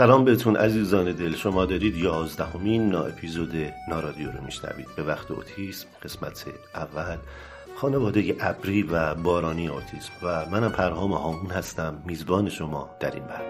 سلام بهتون عزیزان دل. شما دارید یازدهمین نا اپیزود نارادیو رو میشنوید. به وقت اوتیسم قسمت اول. خانواده ابری و بارانی اوتیسم و منم پرهام هامون هستم. میزبان شما در این برنامه.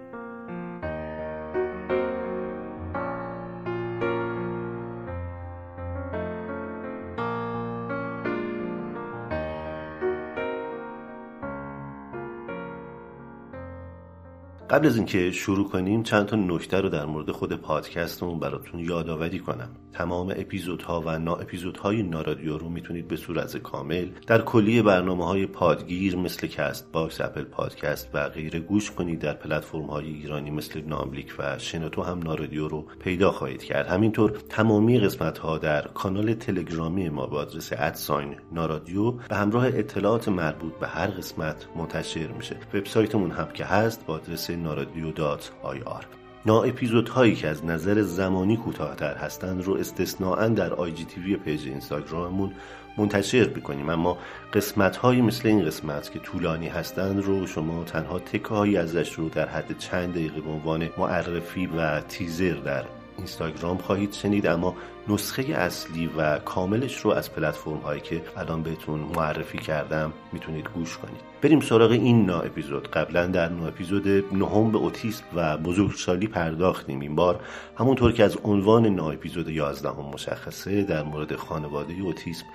قبل از اینکه شروع کنیم چند تا نکته رو در مورد خود پادکستمون براتون یادآوری کنم. تمام اپیزودها و نا اپیزودهای نارادیو رو می‌تونید به صورت کامل در کلیه برنامه های پادگیر مثل Castbox Apple Podcast و غیره گوش کنید. در پلتفرم های ایرانی مثل ناملیک و شنوتو هم نارادیو رو پیدا خواهید کرد. همینطور تمامی قسمت ها در کانال تلگرامی ما با آدرس at sign نارادیو به همراه اطلاعات مربوط به هر قسمت منتشر میشه. وبسایتمون هم که هست با آدرس نارادیو dot ir. نا اپیزود هایی که از نظر زمانی کوتاهتر هستند رو استثناا در IGTV page اینستاگراممون منتشر می‌کنیم. اما قسمت هایی مثل این قسمت که طولانی هستند رو شما تنها تکه هایی ازش رو در حد چند دقیقه به عنوان معرفی و تیزر در اینستاگرام خواهید شنید اما نسخه اصلی و کاملش رو از پلتفرم هایی که الان بهتون معرفی کردم می‌تونید گوش کنید. بریم سراغ این نا اپیزود. قبلا در نا اپیزود نهم به اوتیسم و بزرگسالی پرداختیم. این بار همونطور که از عنوان نا اپیزود 11 هم مشخصه در مورد خانواده اوتیسم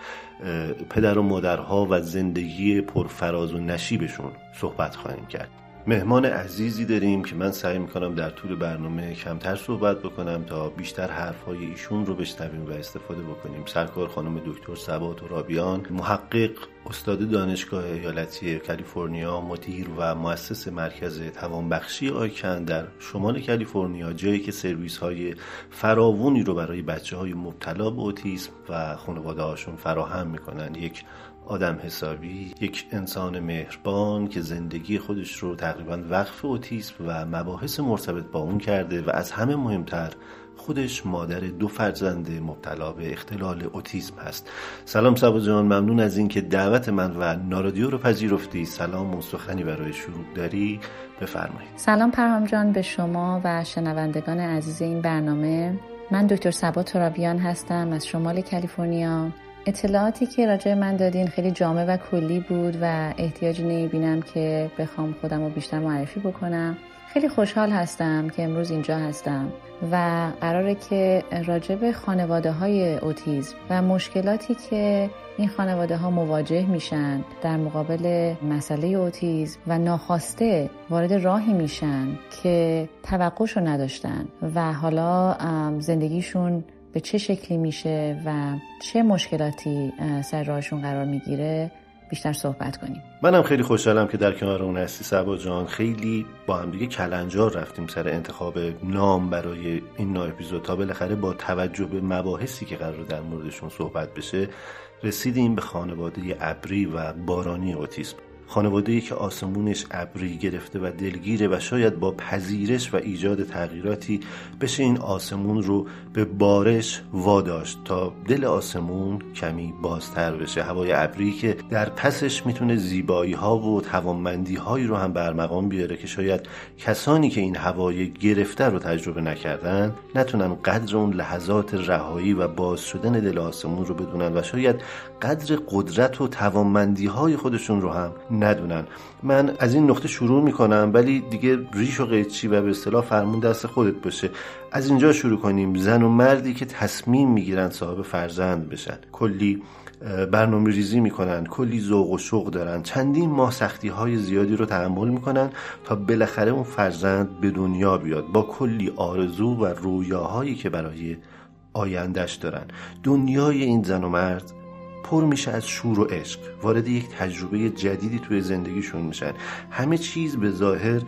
پدر و مادرها و زندگی پرفراز و نشیبشون صحبت خواهیم کرد. مهمان عزیزی داریم که من سعی می‌کنم در طول برنامه کمتر صحبت بکنم تا بیشتر حرفهای ایشون رو بشنویم و استفاده بکنیم. سرکار خانم دکتر سبات و رابیان محقق استاد دانشگاه ایالتی کالیفرنیا مدیر و مؤسس مرکز توانبخشی آیکن در شمال کالیفرنیا جایی که سرویس های فراوونی رو برای بچه های مبتلا به اوتیسم و خانواده هاشون فراهم می‌کنن. یک آدم حسابی یک انسان مهربان که زندگی خودش رو تقریبا وقف اوتیسم و مباحث مرتبط با اون کرده و از همه مهمتر خودش مادر دو فرزند مبتلا به اختلال اوتیسم هست. سلام سبا جان ممنون از اینکه دعوت من و نارادیو رو پذیرفتی. سلام و سخنی برای شروع داری. بفرمایید. سلام پرهام جان به شما و شنوندگان عزیز این برنامه. من دکتر سبا ترابیان هستم از شمال کالیفرنیا. اطلاعاتی که راجع من دادین خیلی جامع و کلی بود و احتیاجی نمی‌بینم که بخوام خودم رو بیشتر معرفی بکنم. خیلی خوشحال هستم که امروز اینجا هستم و قراره که راجع به خانواده های اوتیزم و مشکلاتی که این خانواده ها مواجه میشن در مقابل مسئله اوتیزم و ناخواسته وارد راهی میشن که توقعش رو نداشتن و حالا زندگیشون به چه شکلی میشه و چه مشکلاتی سر راهشون قرار می‌گیره بیشتر صحبت کنیم. منم خیلی خوشحالم که در کنار اون هستی سبا جان. خیلی با هم دیگه کلنجار رفتیم سر انتخاب نام برای این نا اپیزود. تا بالاخره با توجه به مباحثی که قرار در موردشون صحبت بشه رسیدیم به خانواده ابری و بارانی اوتیسم. خانواده که آسمونش ابری گرفته و دلگیره و شاید با پذیرش و ایجاد تغییراتی بشه این آسمون رو به بارش واداشت تا دل آسمون کمی بازتر بشه. هوای ابری که در پسش می‌تونه زیبایی ها و توانمندی هایی رو هم برمقام بیاره که شاید کسانی که این هوای گرفته رو تجربه نکردن نتونن قدر اون لحظات رهایی و باز شدن دل آسمون رو بدونن و شاید قدر قدرت و توانمندی های خودشون رو هم ندونن. من از این نقطه شروع می‌کنم ولی دیگه ریش و قیچی و به اصطلاح فرمون دست خودت باشه. از اینجا شروع کنیم. زن و مردی که تصمیم می‌گیرن صاحب فرزند بشن. کلی برنامه ریزی می‌کنن. کلی ذوق و شوق دارن. چندین ماه سختی های زیادی رو تحمل می‌کنن تا بالاخره اون فرزند به دنیا بیاد. با کلی آرزو و رویاهایی که برای آیندهش دارن. دنیای این زن و مرد پر میشه از شور و عشق. وارد یک تجربه جدیدی توی زندگیشون میشن. همه چیز به ظاهر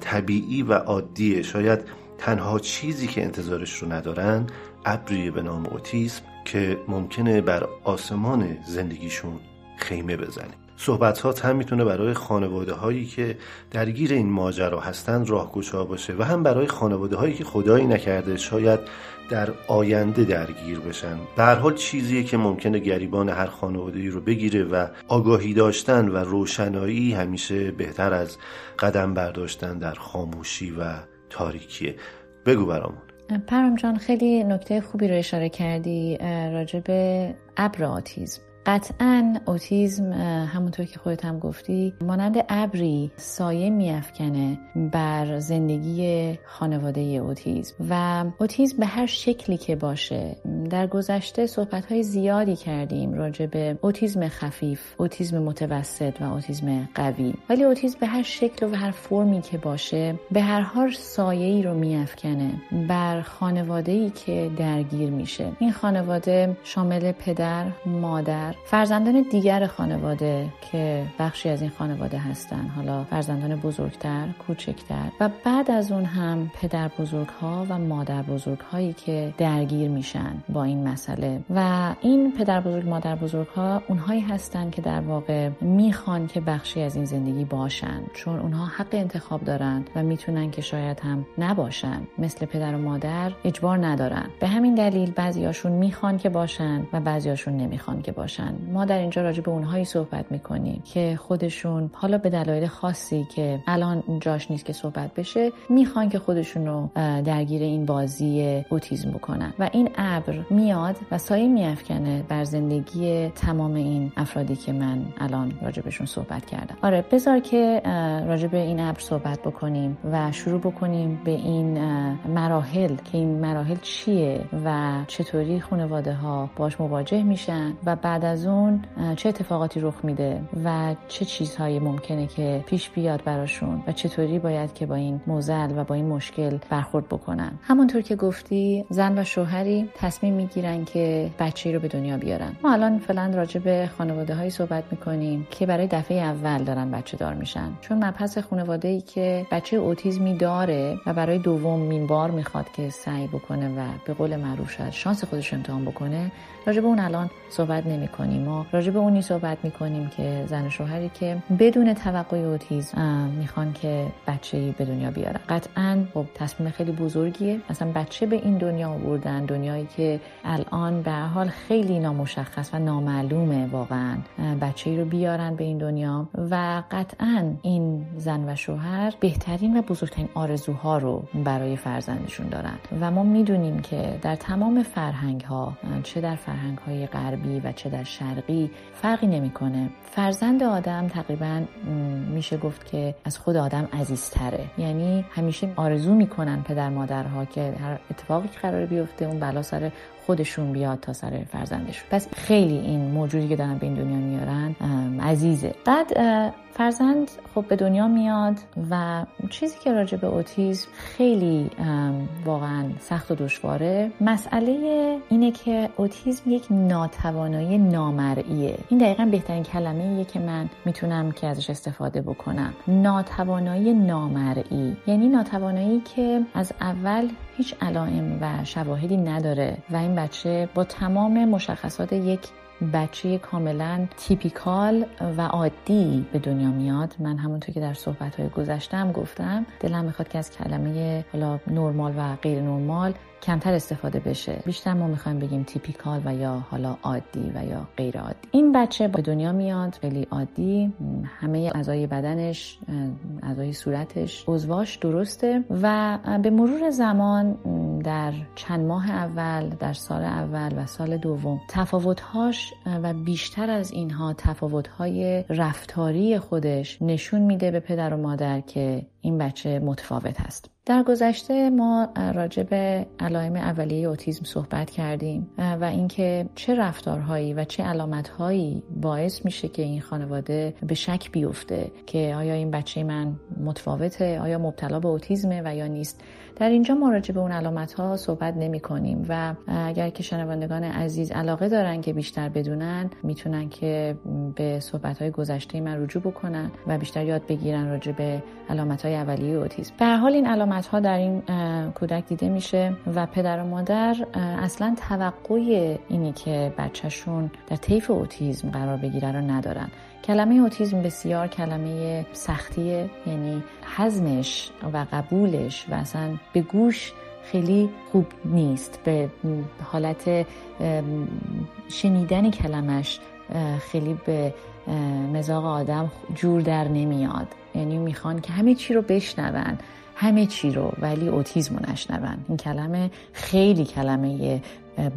طبیعی و عادیه. شاید تنها چیزی که انتظارش رو ندارن ابری به نام اوتیسم که ممکنه بر آسمان زندگیشون خیمه بزنه. صحبت ها هم می‌تونه برای خانواده هایی که درگیر این ماجرا هستند راهگشا باشه و هم برای خانواده هایی که خدایی نکرده شاید در آینده درگیر بشن. به هر حال چیزیه که ممکنه گریبان هر خانواده رو بگیره و آگاهی داشتن و روشنایی همیشه بهتر از قدم برداشتن در خاموشی و تاریکیه. بگو برامون. پرم جان خیلی نکته خوبی رو اشاره کردی راجع به ابر آتیزم قطعا اوتیزم همونطور که خودت هم گفتی مانند ابری سایه میافکنه بر زندگی خانواده اوتیزم. و اوتیزم به هر شکلی که باشه در گذشته صحبت های زیادی کردیم راجع به اوتیزم خفیف اوتیزم متوسط و اوتیزم قوی. ولی اوتیزم به هر شکل و هر فرمی که باشه به هر حال سایه ای رو میافکنه بر خانواده ای که درگیر میشه. این خانواده شامل پدر مادر فرزندان دیگر خانواده که بخشی از این خانواده هستن. حالا فرزندان بزرگتر کوچکتر. و بعد از اون هم پدر بزرگ ها و مادر بزرگ هایی که درگیر میشن با این مسئله. و این پدر بزرگ مادر بزرگ ها اونهایی هستن که در واقع می‌خوان که بخشی از این زندگی باشن. چون اونها حق انتخاب دارن و می‌تونن که شاید هم نباشن. مثل پدر و مادر اجبار ندارن. به همین دلیل بعضیاشون می‌خوان که باشن و بعضیاشون نمی‌خوان که باشن. ما در اینجا راجع به اونهایی صحبت می‌کنیم که خودشون حالا به دلایل خاصی که الان جاش نیست که صحبت بشه می‌خوان که خودشون رو درگیر این بازی اوتیزم بکنن. و این ابر میاد و سایه میافکنه بر زندگی تمام این افرادی که من الان راجبشون صحبت کردم. آره بذار که راجع به این ابر صحبت بکنیم و شروع بکنیم به این مراحل. که این مراحل چیه و چطوری خانواده ها باش مواجه میشن و بعد اون چه اتفاقاتی رخ میده و چه چیزهایی ممکنه که پیش بیاد براشون و چطوری باید که با این موزل و با این مشکل برخورد بکنن. همونطور که گفتی زن و شوهری تصمیم می‌گیرن که بچه رو به دنیا بیارن. ما الان فعلا راجع به خانواده هایی صحبت می‌کنیم که برای دفعه اول دارن بچه دار میشن. چون مبحث خانواده ای که بچه اوتیزمی داره و برای دوم بار می‌خواد که سعی بکنه و به قول معروف شانس خودش امتحان بکنه راجع اون الان صحبت نمی کنیم ما راجع به اونی صحبت می کنیم که زن و شوهری که بدون توقع اوتیزم می‌خوان که بچه به دنیا بیارن قطعا خب تصمیم خیلی بزرگیه. مثلا بچه به این دنیا آوردن دنیایی که الان به حال خیلی نامشخص و نامعلومه واقعا بچه رو بیارن به این دنیا و قطعا این زن و شوهر بهترین و بزرگترین آرزوها رو برای فرزندشون دارن. و ما می‌دونیم که در تمام فرهنگ ها چه در فرهنگ های غربی و چه در شرقی فرقی نمی‌کنه. فرزند آدم تقریبا میشه گفت که از خود آدم عزیزتره. یعنی همیشه آرزو می‌کنن پدر مادرها که هر اتفاقی که قرار بیفته اون بلا سر خودشون بیاد تا سر فرزندشون. پس خیلی این موجودی که دارن به این دنیا میارن عزیزه. بعد فرزند خب به دنیا میاد و چیزی که راجع به اوتیزم خیلی واقعا سخت و دشواره. مسئله اینه که اوتیزم یک ناتوانایی نامرئیه. این دقیقا بهترین کلمه ایه که من می‌تونم که ازش استفاده بکنم. ناتوانایی نامرئی. یعنی ناتوانایی که از اول هیچ علائم و شواهدی نداره و این بچه با تمام مشخصات یک بچه کاملا تیپیکال و عادی به دنیا میاد. من همونطور که در صحبت های گذشتم گفتم دلم می‌خواد که از کلمه حالا نرمال و غیر نرمال کمتر استفاده بشه. بیشتر ما می‌خوایم بگیم تیپیکال و یا حالا عادی و یا غیر عادی. این بچه به دنیا میاد خیلی عادی. همه اعضای بدنش اعضای صورتش عضواش درسته و به مرور زمان در چند ماه اول در سال اول و سال دوم تفاوتهاش و بیشتر از اینها تفاوتهای رفتاری خودش نشون میده به پدر و مادر که این بچه متفاوت هست. در گذشته ما راجع به علائم اولیه اوتیسم صحبت کردیم و اینکه چه رفتارهایی و چه علامتهایی باعث میشه که این خانواده به شک بیفته که آیا این بچه من متفاوته آیا مبتلا به اوتیزمه و یا نیست. در اینجا ما راجع به اون علامت ها صحبت نمی کنیم و اگر که شنوندگان عزیز علاقه دارن که بیشتر بدونن می‌تونن که به صحبت های گذشته من رجوع بکنن و بیشتر یاد بگیرن راجع به علامت های اولیه اوتیسم به حال این علامت ها در این کودک دیده میشه و پدر و مادر اصلا توقع اینی که بچهشون در طیف اوتیزم قرار بگیره رو ندارن. کلمه اوتیزم بسیار کلمه سختیه یعنی حزمش و قبولش و اصلا به گوش خیلی خوب نیست. به حالت شنیدن کلمش خیلی به مزاق آدم جور در نمیاد. یعنی می‌خوان که همه چی رو بشنون. همه چی رو ولی اوتیزم رو نشنون. این کلمه خیلی کلمه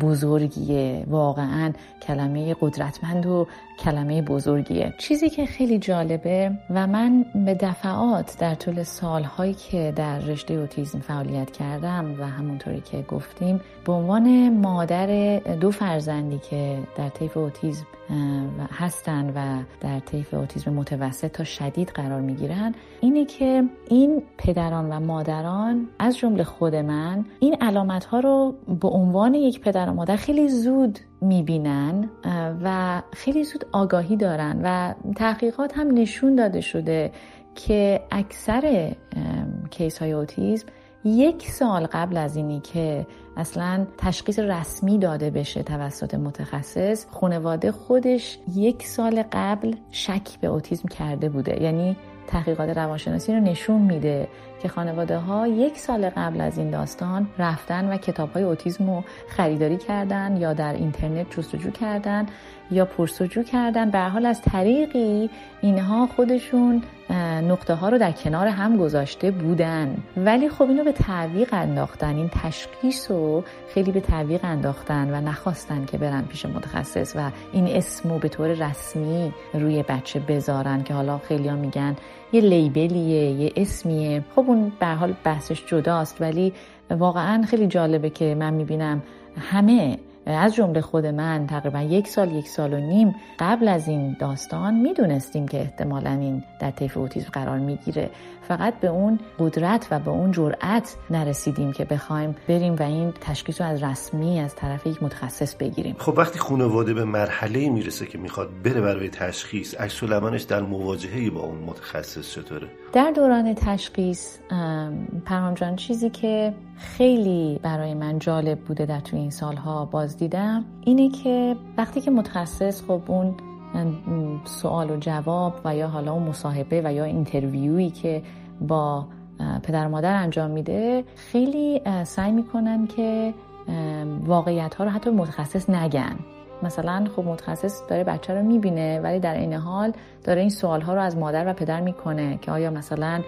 بزرگیه. واقعا کلمه قدرتمند و کلمه بزرگیه. چیزی که خیلی جالبه و من به دفعات در طول سالهایی که در رشته اوتیزم فعالیت کردم و همونطوری که گفتیم به عنوان مادر دو فرزندی که در طیف اوتیزم هستن و در طیف اوتیزم متوسط تا شدید قرار می‌گیرن اینه که این پدران و مادران از جمله خود من این علامت ها رو به عنوان یک پدر و مادر خیلی زود می‌بینن و خیلی زود آگاهی دارن و تحقیقات هم نشون داده شده که اکثر کیس های اوتیزم یک سال قبل از اینی که اصلا تشخیص رسمی داده بشه توسط متخصص خانواده خودش یک سال قبل شک به اوتیزم کرده بوده. یعنی تحقیقات روانشناسی رو نشون میده. که خانواده ها یک سال قبل از این داستان رفتن و کتاب های اوتیزم رو خریداری کردن یا در اینترنت جستجو کردن یا پرسجو کردن. به حال از طریقی اینها خودشون نقطه ها رو در کنار هم گذاشته بودن. ولی خب اینو به تعویق انداختن این تشخیص رو خیلی به تعویق انداختن و نخواستن که برن پیش متخصص و این اسمو به طور رسمی روی بچه بذارن که حالا خیلی میگن یه لیبلیه یه اسمیه. خب اون به حال بحثش جداست ولی واقعا خیلی جالبه که من می‌بینم همه از جمله خود من تقریبا یک سال یک سال و نیم قبل از این داستان می‌دونستیم که احتمالا این در طیف اوتیزم قرار می‌گیره. فقط به اون قدرت و به اون جرأت نرسیدیم که بخوایم بریم و این تشخیص رو از رسمی از طرف یک متخصص بگیریم. خب وقتی خانواده به مرحله می‌رسه که می‌خواد بره برای تشخیص عکس در مواجهه با اون متخصص چطوره؟ در دوران تشخیص پرهام جان چیزی که خیلی برای من جالب بوده در توی این سالها باز دیدم اینه که وقتی که متخصص خب اون سوال و جواب و یا حالا اون مصاحبه و یا اینترویویی که با پدر و مادر انجام میده خیلی سعی می‌کنن که واقعیت ها رو حتی متخصص نگن مثلا خب متخصص داره بچه رو می‌بینه ولی در این حال داره این سوال ها رو از مادر و پدر می‌کنه که آیا مثلا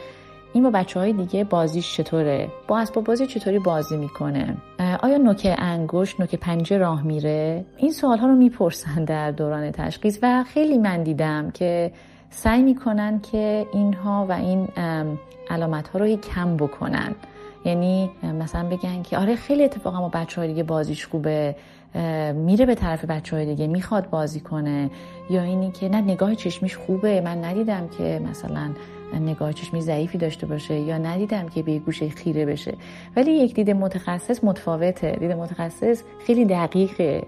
این با بچه های دیگه بازیش چطوره؟ با اسباب بازی چطوری بازی می‌کنه؟ آیا نوک انگشت نوک پنجه راه میره؟ این سوال ها رو می‌پرسن در دوران تشخیص و خیلی من دیدم که سعی می‌کنن که اینها و این علامت ها رو کم بکنن. یعنی مثلا بگن که آره خیلی اتفاقا با بچه های دیگه بازیش خوبه میره به طرف بچه های دیگه می‌خواد بازی کنه. یا اینی که نه نگاه چشمیش خوبه. من ندیدم که مثلا نگاه چشمی ضعیفی داشته باشه یا ندیدم که به گوشه خیره بشه. ولی یک دید متخصص متفاوته. دید متخصص خیلی دقیقه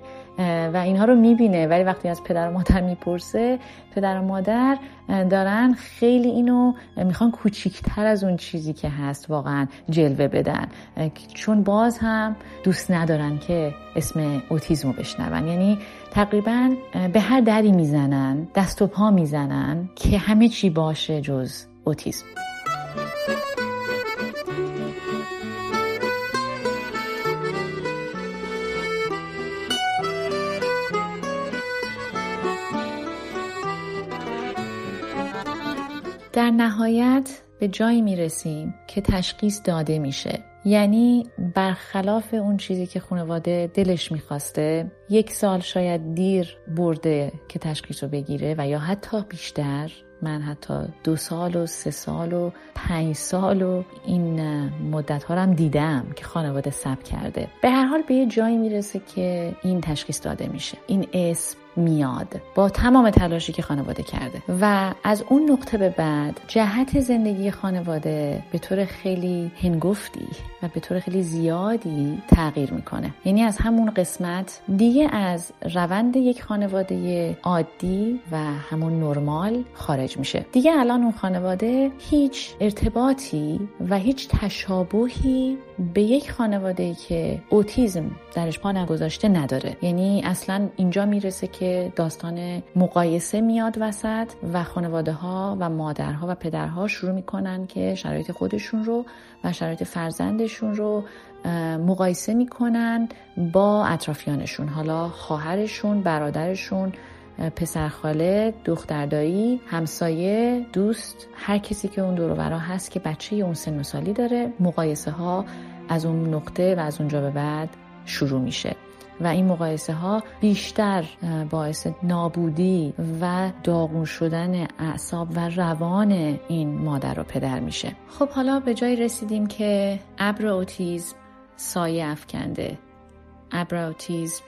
و اینها رو می‌بینه. ولی وقتی از پدر و مادر می‌پرسه پدر و مادر دارن خیلی اینو می‌خوان کوچیکتر از اون چیزی که هست واقعا جلوه بدن. چون باز هم دوست ندارن که اسم اوتیزم رو بشنون. یعنی تقریبا به هر دری می‌زنن دست و پا می‌زنن که همه چی باشه جز اوتیسم. در نهایت به جایی می رسیم که تشخیص داده میشه. یعنی برخلاف اون چیزی که خانواده دلش می‌خواسته یک سال شاید دیر برده که تشخیص رو بگیره و یا حتی بیشتر من حتی دو سال و سه سال و پنج سال و این مدت ها هم دیدم که خانواده سب کرده. به هر حال به یه جایی می‌رسه که این تشخیص داده میشه. این اسم میاد با تمام تلاشی که خانواده کرده. و از اون نقطه به بعد جهت زندگی خانواده به طور خیلی هنگفتی و به طور خیلی زیادی تغییر می‌کنه. یعنی از همون قسمت دیگه از روند یک خانواده عادی و همون نرمال خارج میشه. دیگه الان اون خانواده هیچ ارتباطی و هیچ تشابهی به یک خانواده که اوتیزم درش پا نگذاشته نداره. یعنی اصلا اینجا می‌رسه که داستان مقایسه میاد وسط و خانواده ها و مادرها و پدرها شروع می‌کنن که شرایط خودشون رو و شرایط فرزندشون رو مقایسه می‌کنن با اطرافیانشون. حالا خواهرشون برادرشون پسرخاله دختردایی همسایه دوست هر کسی که اون دور هست که بچه اون سن و سالی داره مقایسه ها از اون نقطه و از اونجا به بعد شروع میشه. و این مقایسه ها بیشتر باعث نابودی و داغون شدن اعصاب و روان این مادر و پدر میشه. خب حالا به جایی رسیدیم که ابر اوتیزم سایه افکنده. ابر اوتیزم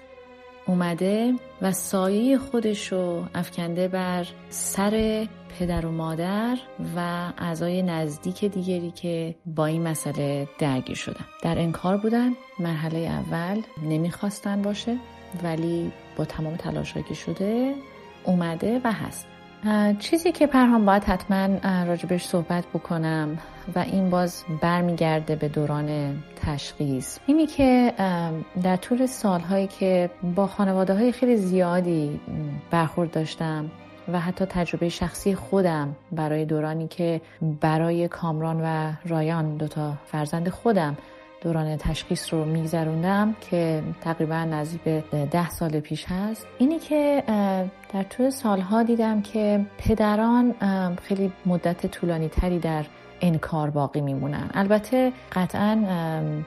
اومده و سایه خودش رو افکنده بر سر پدر و مادر و اعضای نزدیک دیگری که با این مسئله درگیر شدن. در انکار بودن مرحله اول نمی‌خواستن باشه ولی با تمام تلاشهایی که شده اومده و هست. چیزی که پرهام باید حتما راجبش صحبت بکنم و این باز برمیگرده به دوران تشخیص. اینی که در طول سالهایی که با خانواده های خیلی زیادی برخورد داشتم و حتی تجربه شخصی خودم برای دورانی که برای کامران و رایان دوتا فرزند خودم دوران تشخیص رو میگذروندم که تقریبا نزدیک به ده سال پیش هست. اینی که در طول سالها دیدم که پدران خیلی مدت طولانی تری در انکار باقی میمونن. البته قطعا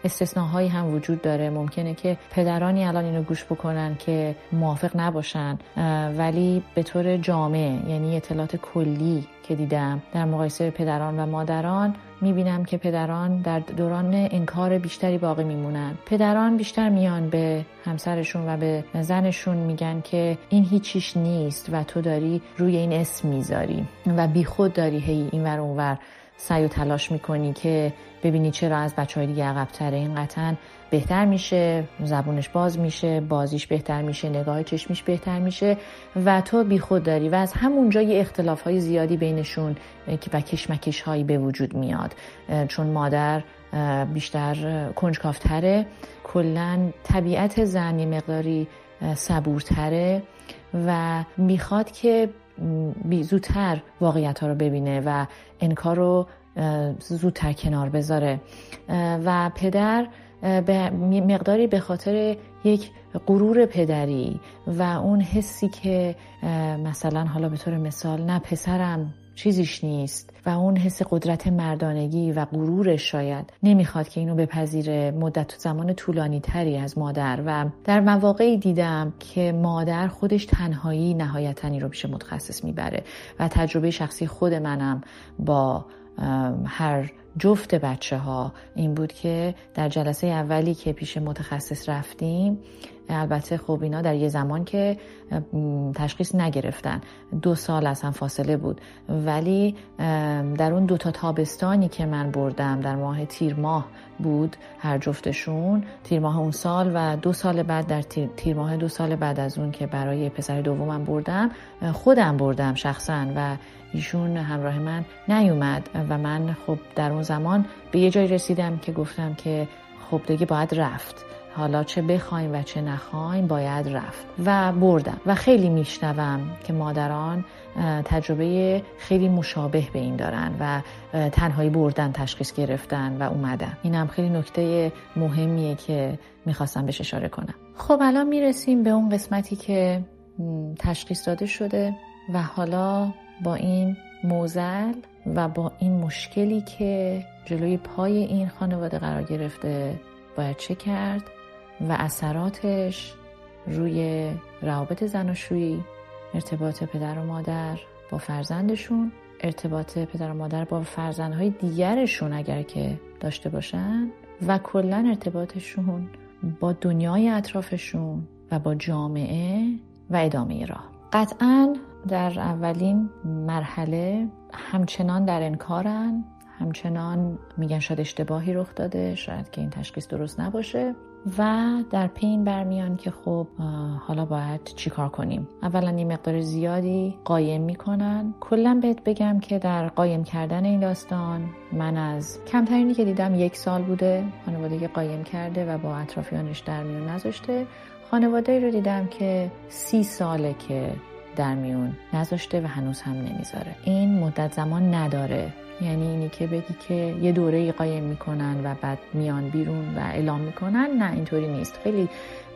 استثناهایی هم وجود داره. ممکنه که پدرانی الان اینو گوش بکنن که موافق نباشن. ولی به طور جامع یعنی اطلاعات کلی که دیدم در مقایسه پدران و مادران می‌بینم که پدران در دوران انکار بیشتری باقی میمونن. پدران بیشتر میان به همسرشون و به زنشون میگن که این هیچیش نیست و تو داری روی این اسم می‌ذاری و بیخود داری هی این ور اونور. سعی و تلاش می‌کنی که ببینی چرا از بچه های دیگه عقبتره. این قطعا بهتر میشه زبونش باز میشه بازیش بهتر میشه نگاه چشمیش بهتر میشه و تو بیخود داری و از همونجا یه اختلاف های زیادی بینشون و کشمکش هایی به وجود میاد. چون مادر بیشتر کنجکافتره کلا طبیعت زن یه مقداری صبورتره و می‌خواد که زودتر واقعیت ها رو ببینه و انکار رو زودتر کنار بذاره. و پدر به مقداری به خاطر یک غرور پدری و اون حسی که مثلا حالا به طور مثال نه پسرم چیزیش نیست و اون حس قدرت مردانگی و غرورش شاید نمی‌خواد که اینو بپذیره. مدت زمان طولانی تری از مادر و در مواقعی دیدم که مادر خودش تنهایی نهایتنی رو پیش متخصص می‌بره و تجربه شخصی خود منم با هر جفت بچه ها این بود که در جلسه اولی که پیش متخصص رفتیم البته خب اینا در یه زمان که تشخیص نگرفتن. دو سال از هم فاصله بود. ولی در اون دوتا تابستانی که من بردم در ماه تیر ماه بود هر جفتشون. تیر ماه اون سال و دو سال بعد در تیر ماه دو سال بعد از اون که برای پسر دومم بردم خودم بردم شخصا و ایشون همراه من نیومد و من خب در اون زمان به یه جای رسیدم که گفتم که خب دیگه باید رفت. حالا چه بخوایم و چه نخوایم باید رفت. و بردم و خیلی میشنوم که مادران تجربه خیلی مشابه به این دارن و تنهایی بردن تشخیص گرفتن و اومدن. این هم خیلی نکته مهمیه که می‌خواستم بهش اشاره کنم. خب الان می‌رسیم به اون قسمتی که تشخیص داده شده و حالا با این موزل و با این مشکلی که جلوی پای این خانواده قرار گرفته باید چه کرد و اثراتش روی روابط زناشویی ارتباط پدر و مادر با فرزندشون ارتباط پدر و مادر با فرزندهای دیگرشون اگر که داشته باشن و کلا ارتباطشون با دنیای اطرافشون و با جامعه و ادامه راه. قطعا در اولین مرحله همچنان در انکارن همچنان میگن شاید اشتباهی رخ داده شاید که این تشخیص درست نباشه و در پین برمیان که خب حالا باید چیکار کنیم؟ اولا یه مقدار زیادی قایم می‌کنن. کلا بهت بگم که در قایم کردن این داستان من از کمترینی که دیدم یک سال بوده خانواده که قایم کرده و با اطرافیانش در میون نذاشته. خانواده رو دیدم که سی ساله که در میون نذاشته و هنوز هم نمی‌ذاره. این مدت زمان نداره. یعنی اینی که بگی که یه دوره قایم می‌کنن و بعد میان بیرون و اعلام می‌کنن نه اینطوری نیست. خیلی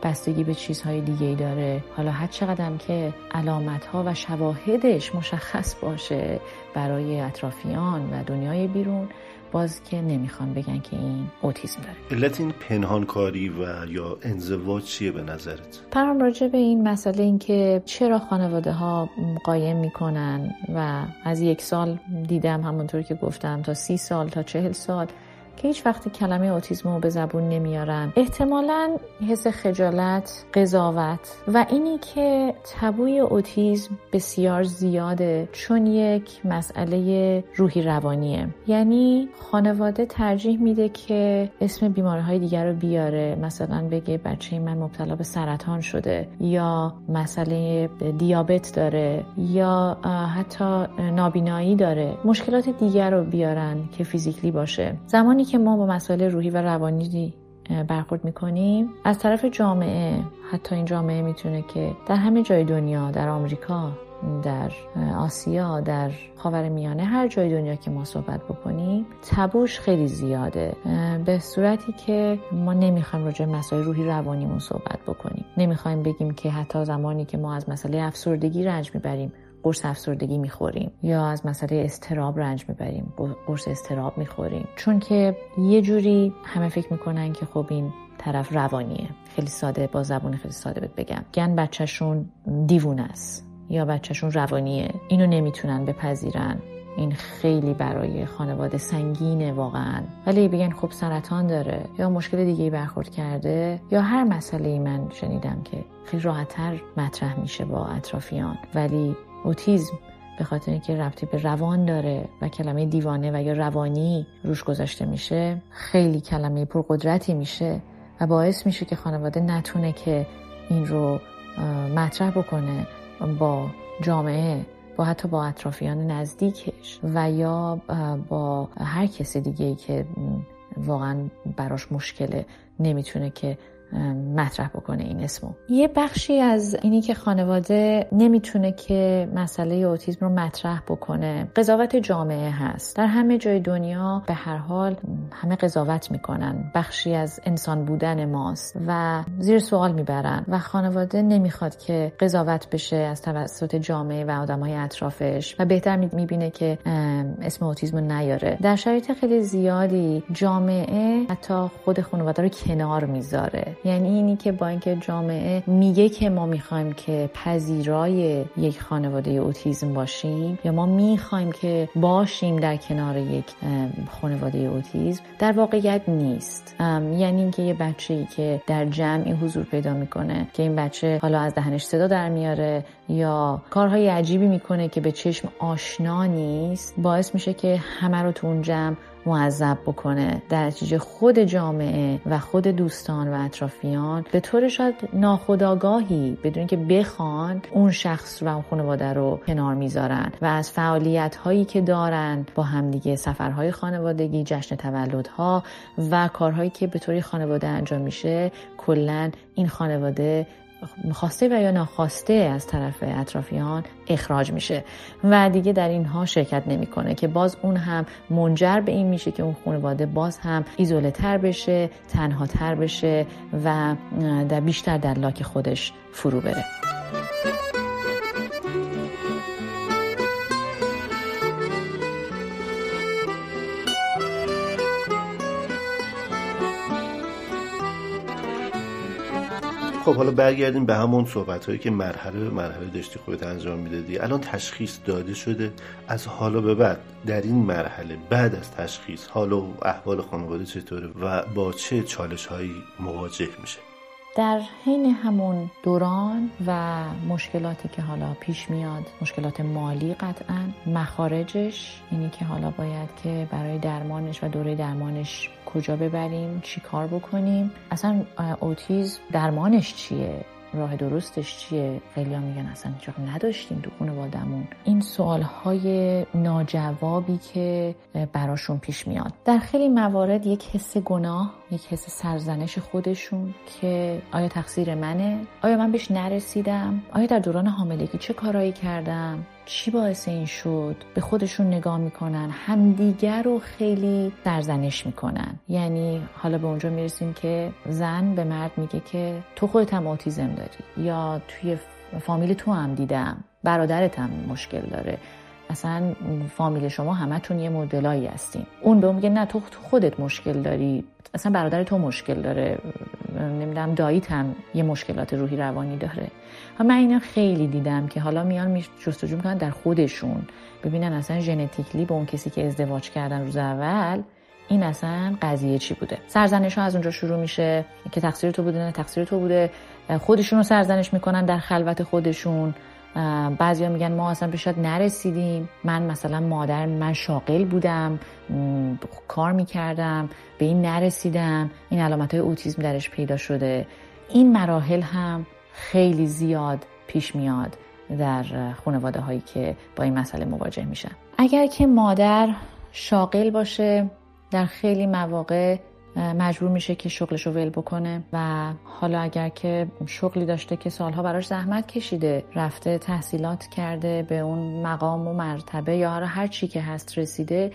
بستگی به چیزهای دیگه ای داره. حالا هر چقدر که علامت ها و شواهدش مشخص باشه برای اطرافیان و دنیای بیرون باز که نمی‌خوان بگن که این اوتیسم داره علت این پنهانکاری و یا انزواج چیه به نظرت؟ پرام راجع به این مسئله این که چرا خانواده ها قایم می‌کنن و از یک سال دیدم همونطور که گفتم تا سی سال تا چهل سال که هیچ وقتی کلمه اوتیسم رو به زبون نمیارن احتمالا حس خجالت قضاوت و اینی که تبوی اوتیسم بسیار زیاده چون یک مسئله روحی روانیه. یعنی خانواده ترجیح میده که اسم بیماری های دیگر رو بیاره. مثلا بگه بچه من مبتلا به سرطان شده یا مسئله دیابت داره یا حتی نابینایی داره. مشکلات دیگر رو بیارن که فیزیکلی باشه. زمانی که ما با مسائل روحی و روانی برخورد می‌کنیم از طرف جامعه حتی این جامعه می‌تونه که در همه جای دنیا در آمریکا در آسیا در خاور میانه هر جای دنیا که ما صحبت بکنیم تبوش خیلی زیاده. به صورتی که ما نمی‌خوایم راجع مسائل روحی روانیمون صحبت بکنیم. نمی‌خوایم بگیم که حتی زمانی که ما از مسئله افسردگی رنج می‌بریم. قرص افسردگی می‌خوریم یا از مسئله استراب رنج می‌بریم قرص استراب می‌خوریم. چون که یه جوری همه فکر می‌کنن که خب این طرف روانیه. خیلی ساده با زبون خیلی ساده بهت بگم. گن بچهشون دیوون است یا بچهشون روانیه. اینو نمی‌تونن بپذیرن. این خیلی برای خانواده سنگینه واقعا. ولی بگن خب سرطان داره یا مشکل دیگه برخورد کرده یا هر مسئله ای من شنیدم که خیلی راحتتر مطرح میشه با اطرافیان. ولی اوتیزم به خاطر اینکه ربطی به روان داره و کلمه دیوانه و یا روانی روش گذاشته میشه خیلی کلمه پرقدرتی میشه و باعث میشه که خانواده نتونه که این رو مطرح بکنه با جامعه با حتی با اطرافیان نزدیکش و یا با هر کسی دیگه که واقعا براش مشکله نمی‌تونه که مطرح بکنه این اسمو. یه بخشی از اینی که خانواده نمی‌تونه که مسئله اوتیسم رو مطرح بکنه قضاوت جامعه هست. در همه جای دنیا به هر حال همه قضاوت می‌کنن. بخشی از انسان بودن ماست و زیر سوال می‌برن و خانواده نمی‌خواد که قضاوت بشه از توسط جامعه و آدمای اطرافش و بهتر می‌بینه که اسم اوتیسم رو نیاره. در شرایط خیلی زیادی جامعه حتی خود خانواده رو کنار می‌ذاره. یعنی اینی که با اینکه جامعه میگه که ما می‌خوایم که پذیرای یک خانواده اوتیزم باشیم یا ما می‌خوایم که باشیم در کنار یک خانواده اوتیزم در واقعیت نیست. یعنی اینکه یه بچه ای که در جمعی حضور پیدا می‌کنه که این بچه حالا از دهنش صدا در میاره یا کارهای عجیبی می‌کنه که به چشم آشنا نیست باعث میشه که همه رو تو اون جمع معذب بکنه در نتیجه خود جامعه و خود دوستان و اطرافیان. به طور شاید ناخداگاهی بدون که بخوان اون شخص و اون خانواده رو کنار می‌ذارن و از فعالیت هایی که دارن با همدیگه سفرهای خانوادگی جشن تولدها و کارهایی که به طوری خانواده انجام میشه کلا این خانواده خواسته و یا ناخواسته از طرف اطرافیان اخراج میشه و دیگه در اینها شرکت نمی‌کنه که باز اون هم منجر به این میشه که اون خانواده باز هم ایزوله تر بشه تنها تر بشه و در بیشتر در لاک خودش فرو بره. خب حالا برگردیم به همون صحبت هایی که مرحله به مرحله داشتی خودت انجام می‌دادی. الان تشخیص داده شده. از حالا به بعد در این مرحله بعد از تشخیص حالا و احوال خانواده چطوره و با چه چالش هایی مواجه میشه؟ در حین همون دوران و مشکلاتی که حالا پیش میاد مشکلات مالی قطعا مخارجش اینی که حالا باید که برای درمانش و دوره درمانش کجا ببریم چی کار بکنیم اصلا اوتیزم درمانش چیه؟ راه درستش چیه؟ خیلی میگن اصلا هیچ نداشتیم تو خانوادمون این سوال های ناجوابی که براشون پیش میاد. در خیلی موارد یک حس گناه یک حس سرزنش خودشون که آیا تقصیر منه؟ آیا من بهش نرسیدم؟ آیا در دوران حاملگی چه کارایی کردم؟ چی باعث این شد؟ به خودشون نگاه می‌کنن همدیگر رو خیلی سرزنش می‌کنن. یعنی حالا به اونجا می‌رسیم که زن به مرد میگه که تو خودت هم اوتیزم داری یا توی فامیل تو هم دیدم برادرت هم مشکل داره. اصلا فامیل شما همتون یه مدلایی هستین. اون به اون میگه نه تو خودت مشکل داری. اصلا برادر تو مشکل داره. نمی‌دونم داییت هم یه مشکلات روحی روانی داره. من اینا خیلی دیدم که حالا میان می جستجو می‌کنن در خودشون. ببینن اصلا ژنتیکلی به اون کسی که ازدواج کردن روز اول این اصلا قضیه چی بوده؟ سرزنش ها از اونجا شروع میشه که تقصیر تو بوده نه تقصیر تو بوده. خودشون رو سرزنش می‌کنن در خلوت خودشون. بعضیا میگن ما اصلا به نرسیدیم. من مثلا مادر من شاغل بودم کار می‌کردم به این نرسیدم. این علامت های اوتیزم درش پیدا شده. این مراحل هم خیلی زیاد پیش میاد در خانواده هایی که با این مسئله مواجه میشن. اگر که مادر شاغل باشه در خیلی مواقع مجبور میشه که شغلش رو ول بکنه و حالا اگر که شغلی داشته که سالها براش زحمت کشیده رفته تحصیلات کرده به اون مقام و مرتبه یا هر چی که هست رسیده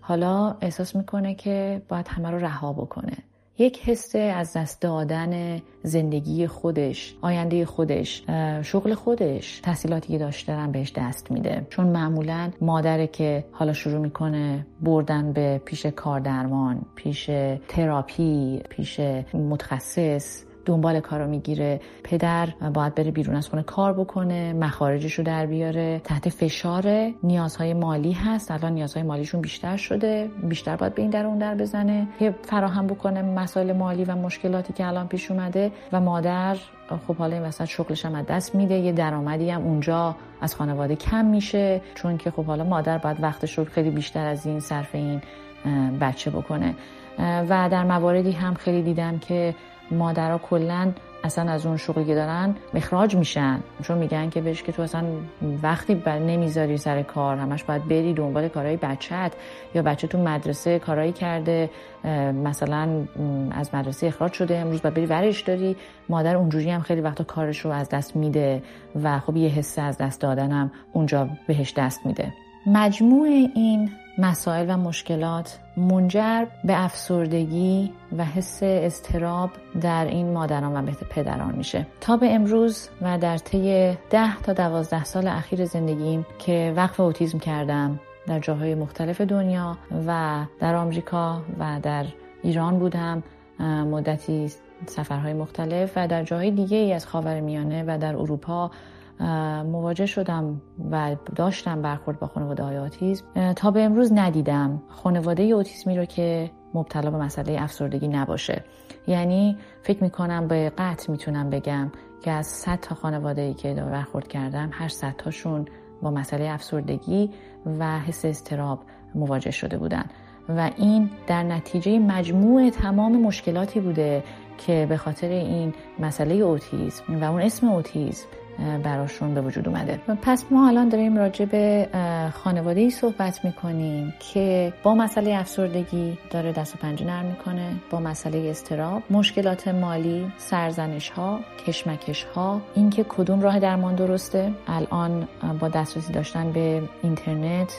حالا احساس می‌کنه که باید همه رو رها بکنه. یک حس از دست دادن زندگی خودش آینده خودش شغل خودش تحصیلاتی که داشته دارن بهش دست میده. چون معمولا مادره که حالا شروع می‌کنه بردن به پیش کاردرمان پیش تراپی پیش متخصص دنبال کارو می‌گیره. پدر باید بره بیرون از خونه کار بکنه مخارجش رو در بیاره. تحت فشار نیازهای مالی هست. الان نیازهای مالیشون بیشتر شده. بیشتر باید به این در اون در بزنه. که فراهم بکنه مسائل مالی و مشکلاتی که الان پیش اومده و مادر خب حالا این وسط شغلش هم دست میده. یه درآمدی هم اونجا از خانواده کم میشه. چون که خب حالا مادر باید وقتش رو خیلی بیشتر از این صرف این بچه بکنه. و در مواردی هم خیلی دیدم که مادرها کلا اصلا از اون شغلی که دارن اخراج میشن. چون میگن که بهش که تو اصلا وقتی نمی‌ذاری سر کار همش باید بری دنبال کارهای بچت یا بچه تو مدرسه کارایی کرده مثلا از مدرسه اخراج شده امروز باید بری ورش داری. مادر اونجوری هم خیلی وقتا کارش رو از دست میده و خب یه حس از دست دادنم اونجا بهش دست میده. مجموع این مسائل و مشکلات منجر به افسردگی و حس استراب در این مادران و پدران میشه. تا به امروز و در طی ده تا دوازده سال اخیر زندگیم که وقف اوتیزم کردم در جاهای مختلف دنیا و در آمریکا و در ایران بودم مدتی سفرهای مختلف و در جاهای دیگه ای از خاورمیانه و در اروپا مواجه شدم و داشتم برخورد با خانواده های آتیزم تا به امروز ندیدم خانواده اوتیسمی رو که مبتلا به مسئله افسردگی نباشه. یعنی فکر می‌کنم به قطع می‌تونم بگم که از صد تا خانواده ای که برخورد کردم هر صد تاشون با مسئله افسردگی و حس استراب مواجه شده بودن. و این در نتیجه مجموع تمام مشکلاتی بوده که به خاطر این مسئله اوتیزم و اون اسم اوتیزم براشون به وجود اومده. پس ما الان داریم راجع به خانواده ای صحبت می‌کنیم که با مسئله افسردگی داره دست و پنجه نرم می‌کنه با مسئله استراب مشکلات مالی سرزنش ها کشمکش ها اینکه کدوم راه درمان درسته. الان با دسترسی داشتن به اینترنت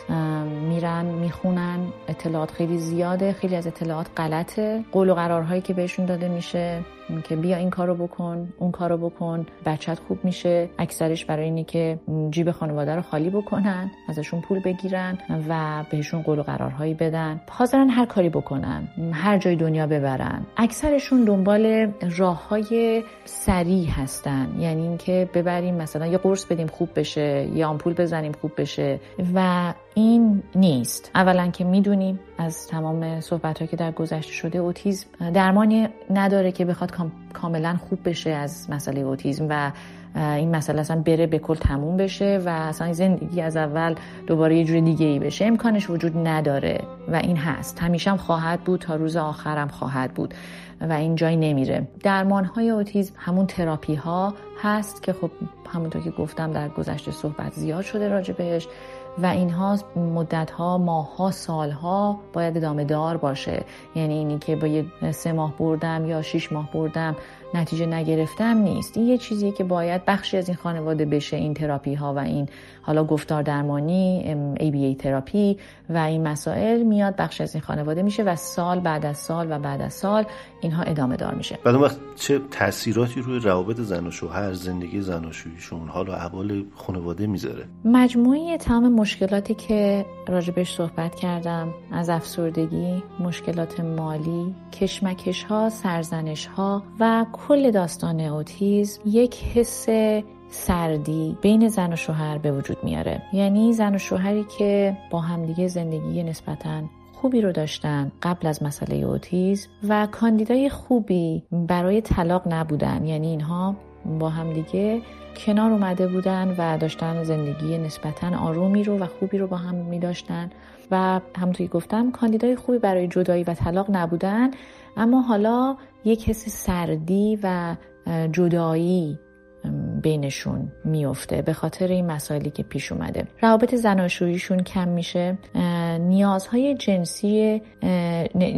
میرن می‌خونن اطلاعات خیلی زیاده خیلی از اطلاعات غلطه. قول و قرارهایی که بهشون داده میشه. که بیا این کارو بکن اون کارو بکن. بچت خوب میشه. اکثرش برای اینی که جیب خانواده رو خالی بکنن ازشون پول بگیرن و بهشون قول و قرارهایی بدن. حاضرن هر کاری بکنن هر جای دنیا ببرن. اکثرشون دنبال راه های سریع هستن. یعنی اینکه ببریم مثلا یه قرص بدیم خوب بشه. یه آمپول بزنیم خوب بشه. و این نیست. اولا که می‌دونیم از تمام صحبت که در گذشته شده اوتیزم درمانی نداره که بخواد کاملا خوب بشه از مسئله اوتیزم و این مسئله اصلا بره به کل تموم بشه و اصلا زندگی از اول دوباره یه جور دیگه ای بشه. امکانش وجود نداره و این هست. همیشه هم خواهد بود تا روز آخرم خواهد بود و این جای نمیره. درمان های اوتیزم همون تراپی ها هست که خب همونطور که گفتم در گذشته صحبت زیاد شده راجع بهش. و اینها مدت ها ماه ها سال ها باید ادامه دار باشه. یعنی اینی که با یه سه ماه بردم یا شش ماه بردم نتیجه نگرفتم نیست. این یه چیزی که باید بخشی از این خانواده بشه این تراپی ها و این حالا گفتار درمانی ABA تراپی و این مسائل میاد بخشی از این خانواده میشه و سال بعد از سال و بعد از سال اینها ادامه دار میشه. بعد وقت چه تاثیراتی روی روابط زن و شوهر زندگی زناشوییشون حالا احوال خانواده می‌ذاره؟ مجموعه تمام مشکلاتی که راجبش صحبت کردم از افسردگی مشکلات مالی کشمکش ها سرزنش ها و کل داستان اوتیزم یک حس سردی بین زن و شوهر به وجود میاره. یعنی زن و شوهری که با همدیگه زندگی نسبتا خوبی رو داشتن قبل از مسئله اوتیزم و کاندیدای خوبی برای طلاق نبودن. یعنی اینها با همدیگه کنار اومده بودن و داشتن زندگی نسبتا آرومی رو و خوبی رو با هم می داشتن و همونطوری گفتم کاندیدای خوبی برای جدایی و طلاق نبودن. اما حالا یک حس سردی و جدایی بینشون میفته به خاطر این مسائلی که پیش اومده. روابط زناشوییشون کم میشه. نیازهای جنسی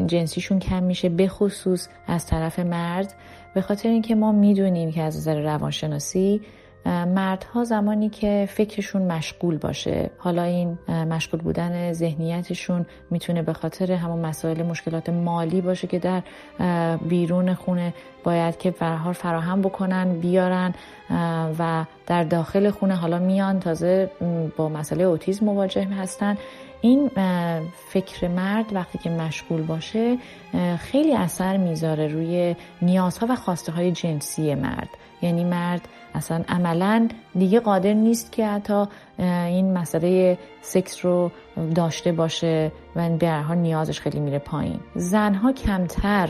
جنسیشون کم میشه به خصوص از طرف مرد. به خاطر اینکه ما می‌دونیم که از نظر روانشناسی مردها زمانی که فکرشون مشغول باشه. حالا این مشغول بودن ذهنیتشون می‌تونه به خاطر همون مسائل مشکلات مالی باشه که در بیرون خونه باید که فرهار فراهم بکنن بیارن و در داخل خونه حالا میان تازه با مسئله اوتیزم مواجه هستن. این فکر مرد وقتی که مشغول باشه خیلی اثر می‌ذاره روی نیازها و خواسته های جنسی مرد. یعنی مرد اصلا عملا دیگه قادر نیست که حتی این مسئله سکس رو داشته باشه و به هر نیازش خیلی میره پایین. زنها کمتر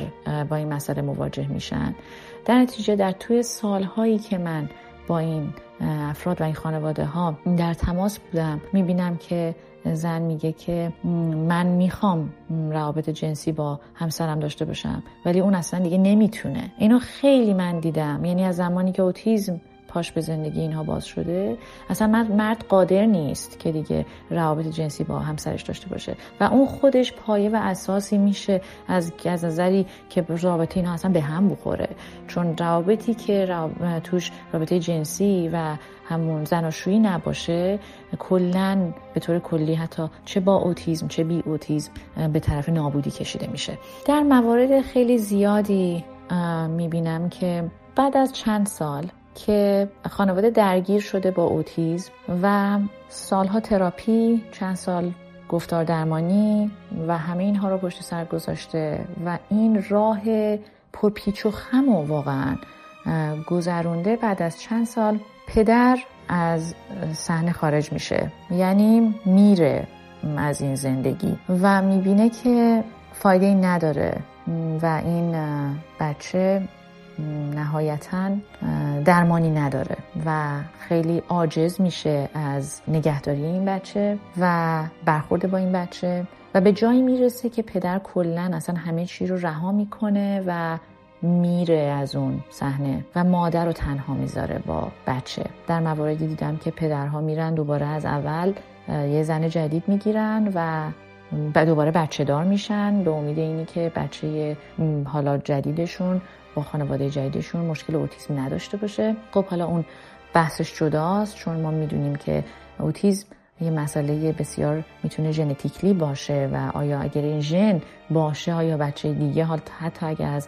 با این مسئله مواجه میشن. در نتیجه در توی سالهایی که من با این افراد و این خانواده ها در تماس بودم می‌بینم که زن میگه که من می‌خوام روابط جنسی با همسرم داشته باشم ولی اون اصلا دیگه نمی‌تونه. اینو خیلی من دیدم. یعنی از زمانی که اوتیزم پاش به زندگی اینها باز شده اصلا مرد قادر نیست که دیگه روابط جنسی با همسرش داشته باشه. و اون خودش پایه و اساسی میشه از از نظری که رابطه اینها اصلا به هم بخوره. چون روابطی که توش رابطه جنسی و همون زناشویی نباشه کلا به طور کلی حتی چه با اوتیزم چه بی اوتیزم به طرف نابودی کشیده میشه. در موارد خیلی زیادی می‌بینم که بعد از چند سال که خانواده درگیر شده با اوتیزم و سالها تراپی چند سال گفتار درمانی و همه اینها رو پشت سر گذاشته و این راه پرپیچ و خم و واقعا گذرونده بعد از چند سال پدر از صحنه خارج میشه. یعنی میره از این زندگی و می‌بینه که فایده نداره. و این بچه نهایتا درمانی نداره و خیلی عاجز میشه از نگهداری این بچه و برخورد با این بچه. و به جایی می‌رسه که پدر کلا اصلا همه چی رو رها می‌کنه و میره از اون صحنه و مادر رو تنها می‌ذاره با بچه. در مواردی دیدم که پدرها میرن دوباره از اول یه زن جدید می‌گیرن و دوباره بچه دار میشن به امید اینی که بچه حالا جدیدشون با خانواده جدیدشون مشکل اوتیسم نداشته باشه. خب حالا اون بحثش جداست چون ما می‌دونیم که اوتیسم یه مسئله بسیار می‌تونه ژنتیکلی باشه و آیا اگر این ژن باشه یا بچه دیگه حتی اگه از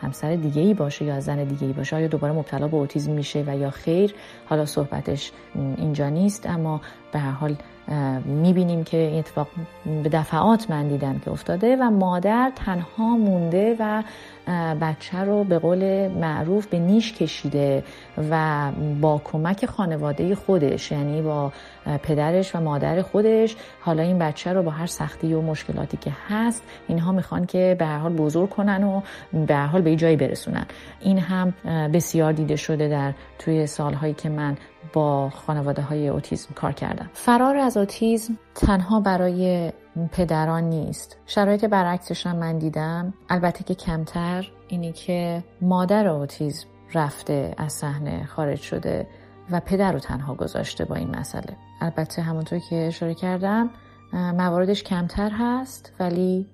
همسر دیگه ای باشه یا زن دیگه ای باشه آیا دوباره مبتلا به اوتیزم میشه و یا خیر؟ حالا صحبتش اینجا نیست اما به هر حال می‌بینیم که این اتفاق به دفعات من دیدم که افتاده و مادر تنها مونده و بچه رو به قول معروف به نیش کشیده و با کمک خانواده خودش یعنی با پدرش و مادر خودش. حالا این بچه رو با هر سختی و مشکلاتی که هست اینها می‌خوان که به هر حال بزرگ کنن و به هر حال به جایی برسونن. این هم بسیار دیده شده در توی سالهایی که من با خانواده های اوتیزم کار کردم. فرار از اوتیزم تنها برای پدران نیست. شرایط برعکسش هم من دیدم. البته که کمتر اینی که مادر اوتیزم رفته از صحنه خارج شده و پدر رو تنها گذاشته با این مسئله. البته همونطور که اشاره کردم مواردش کمتر هست ولی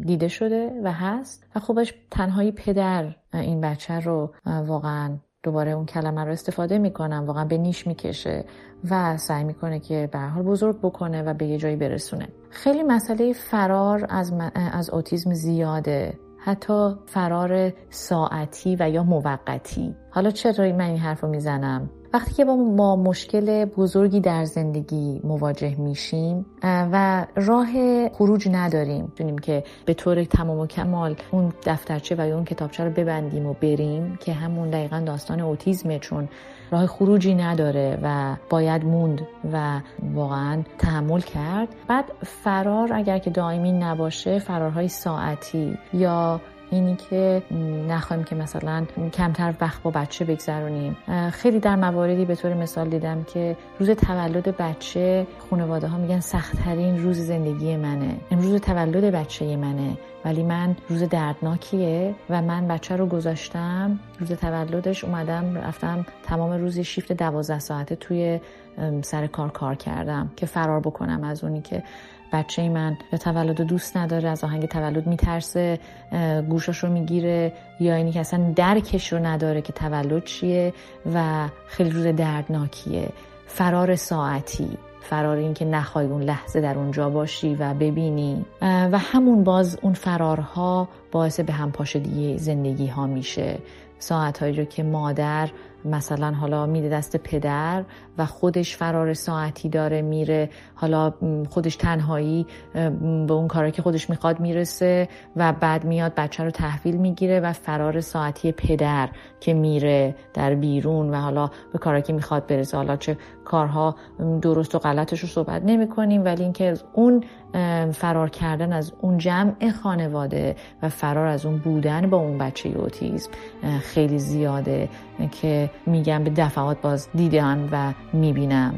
دیده شده و هست. و خوبش تنهایی پدر این بچه رو واقعا دوباره اون کلمه رو استفاده می‌کنم. واقعا به نیش می‌کشه. و سعی می‌کنه که به حال بزرگ بکنه و به یه جایی برسونه. خیلی مسئله فرار از, از اوتیزم زیاده. حتی فرار ساعتی و یا موقتی. حالا چرا من این حرف رو می‌زنم؟ وقتی که با ما مشکل بزرگی در زندگی مواجه میشیم و راه خروج نداریم. دونیم که به طور تمام و کمال اون دفترچه و اون کتابچه رو ببندیم و بریم که همون دقیقا داستان اوتیزمه چون راه خروجی نداره و باید موند و واقعا تحمل کرد. بعد فرار اگر که دائمی نباشه فرارهای ساعتی یا اینی که نخواهیم که مثلا کمتر وقت با بچه بگذرونیم. خیلی در مواردی به طور مثال دیدم که روز تولد بچه خانواده ها میگن سختترین روز زندگی منه. امروز تولد بچه منه ولی من روز دردناکیه و من بچه رو گذاشتم روز تولدش اومدم رفتم تمام روز شیفت دوازده ساعته توی سر کار کار کردم که فرار بکنم از اونی که بچه من یا تولد دوست نداره از آهنگ تولد میترسه گوشش رو می‌گیره یا اینی که اصلا درکش رو نداره که تولد چیه و خیلی روز دردناکیه. فرار ساعتی فرار این که نخوای اون لحظه در اونجا باشی و ببینی. و همون باز اون فرارها باعث به هم دیگه زندگی ها میشه. ساعت هایی رو که مادر مثلا حالا میده دست پدر و خودش فرار ساعتی داره میره حالا خودش تنهایی به اون کاری که خودش می‌خواد می‌رسه و بعد میاد بچه رو تحویل می‌گیره و فرار ساعتی پدر که میره در بیرون و حالا به کاری که می‌خواد برسه. حالا چه کارها درست و غلطش رو صحبت نمی کنیم ولی اینکه اون فرار کردن از اون جمع خانواده و فرار از اون بودن با اون بچه اوتیزم خیلی زیاده که میگم به دفعات باز دیدن و می‌بینم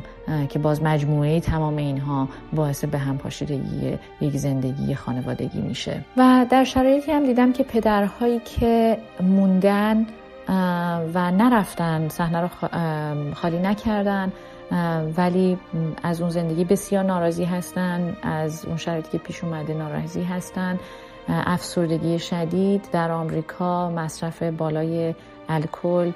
که باز مجموعه تمام اینها باعث به هم پاشیدگی یک زندگی خانوادگی میشه. و در شرایطی هم دیدم که پدرهایی که موندن و نرفتن صحنه رو خالی نکردن ولی از اون زندگی بسیار ناراضی هستن از اون شرایطی که پیش اومده ناراضی هستن. افسردگی شدید در آمریکا مصرف بالای الکل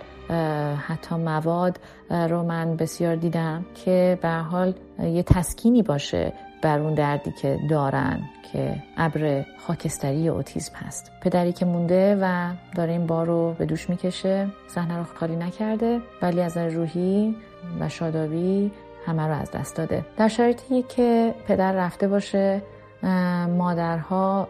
حتی مواد رو من بسیار دیدم که به حال یه تسکینی باشه بر اون دردی که دارن که ابر خاکستری اوتیزم هست. پدری که مونده و داره این بار رو به دوش می‌کشه صحنه رو خالی نکرده ولی از روحی و شادابی همه رو از دست داده. در شرایطی که پدر رفته باشه مادرها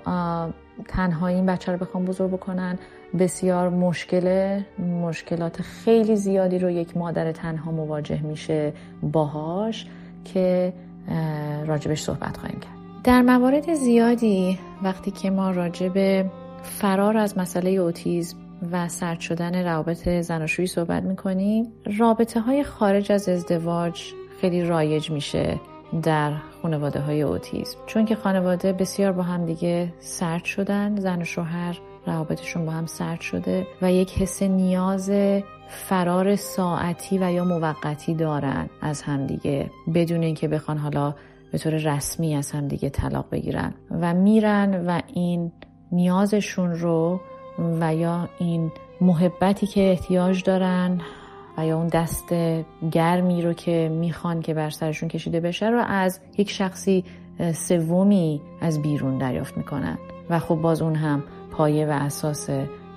تنهایی این بچه رو بخوام بزرگ بکنن. بسیار مشکله. مشکلات خیلی زیادی رو یک مادر تنها مواجه میشه باهاش که راجبش صحبت خواهیم کرد. در موارد زیادی وقتی که ما راجب فرار از مسئله اوتیزم و سرد شدن روابط زناشویی صحبت می‌کنیم رابطه های خارج از ازدواج خیلی رایج میشه در خانواده های اوتیزم چون که خانواده بسیار با هم دیگه سرد شدن زن و شوهر روابطشون با هم سرد شده و یک حس نیاز فرار ساعتی و یا موقتی دارن از همدیگه بدون اینکه بخوان حالا به طور رسمی از همدیگه طلاق بگیرن. و میرن و این نیازشون رو و یا این محبتی که احتیاج دارن و یا اون دست گرمی رو که می‌خوان که بر سرشون کشیده بشه رو از یک شخصی سومی از بیرون دریافت می‌کنن. و خب باز اون هم پایه و اساس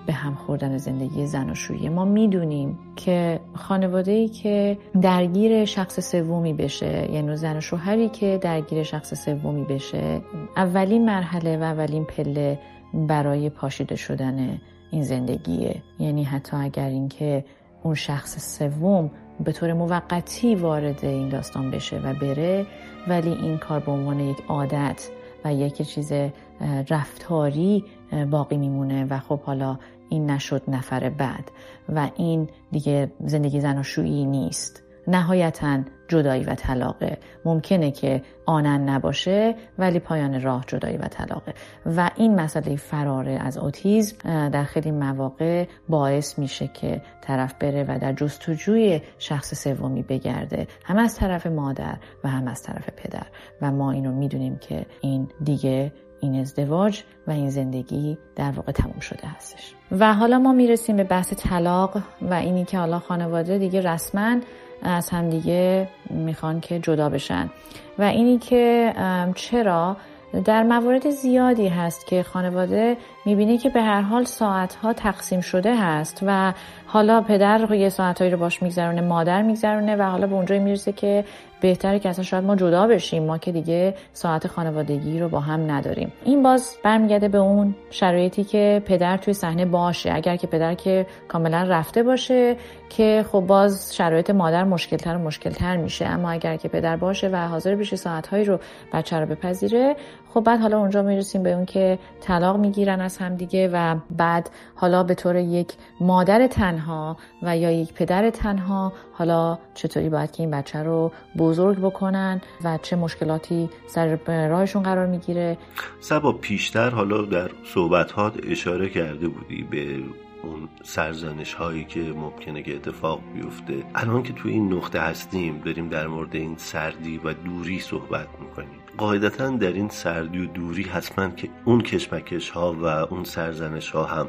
به هم خوردن زندگی زناشویی ما می‌دونیم که خانواده ای که درگیر شخص سومی بشه یعنی زن و شوهری که درگیر شخص سومی بشه اولین مرحله و اولین پله برای پاشیده شدن این زندگیه. یعنی حتی اگر اینکه اون شخص سوم به طور موقتی وارد این داستان بشه و بره ولی این کار به عنوان یک عادت و یک چیز رفتاری باقی میمونه و خب حالا این نشد نفر بعد. و این دیگه زندگی زناشویی نیست. نهایتا جدایی و طلاقه. ممکنه که آنن نباشه ولی پایان راه جدایی و طلاقه. و این مسئله فراره از اوتیزم در خیلی مواقع باعث میشه که طرف بره و در جستجوی شخص سومی بگرده. هم از طرف مادر و هم از طرف پدر. و ما اینو می‌دونیم که این دیگه این ازدواج و این زندگی در واقع تموم شده هستش. و حالا ما می‌رسیم به بحث طلاق و اینی که حالا خانواده دیگه رسما از هم دیگه می‌خوان که جدا بشن. و اینی که چرا؟ در موارد زیادی هست که خانواده می‌بینه که به هر حال ساعتها تقسیم شده هست و حالا پدر یه ساعتهایی رو باش میگذرونه مادر میگذرونه و حالا به اونجایی می‌رسه که بهتره که اصلا شاید ما جدا بشیم ما که دیگه ساعت خانوادگی رو با هم نداریم. این باز برمیگرده به اون شرایطی که پدر توی صحنه باشه. اگر که پدر که کاملا رفته باشه که خب باز شرایط مادر مشکلتر و مشکلتر میشه. اما اگر که پدر باشه و حاضر بشه ساعتهایی رو بچه رو بپذیره خب بعد حالا اونجا می‌رسیم به اون که طلاق می‌گیرن از همدیگه و بعد حالا به طور یک مادر تنها و یا یک پدر تنها حالا چطوری باید که این بچه رو بزرگ بکنن و چه مشکلاتی سر راهشون قرار می‌گیره؟ سبا پیشتر حالا در صحبت اشاره کرده بودی به اون سرزنش هایی که ممکنه که اتفاق بیفته. الان که تو این نقطه هستیم داریم در مورد این سردی و دوری صحبت می‌کنیم. قاعدتا در این سردی و دوری حتما که اون کشمکش ها و اون سرزنش ها هم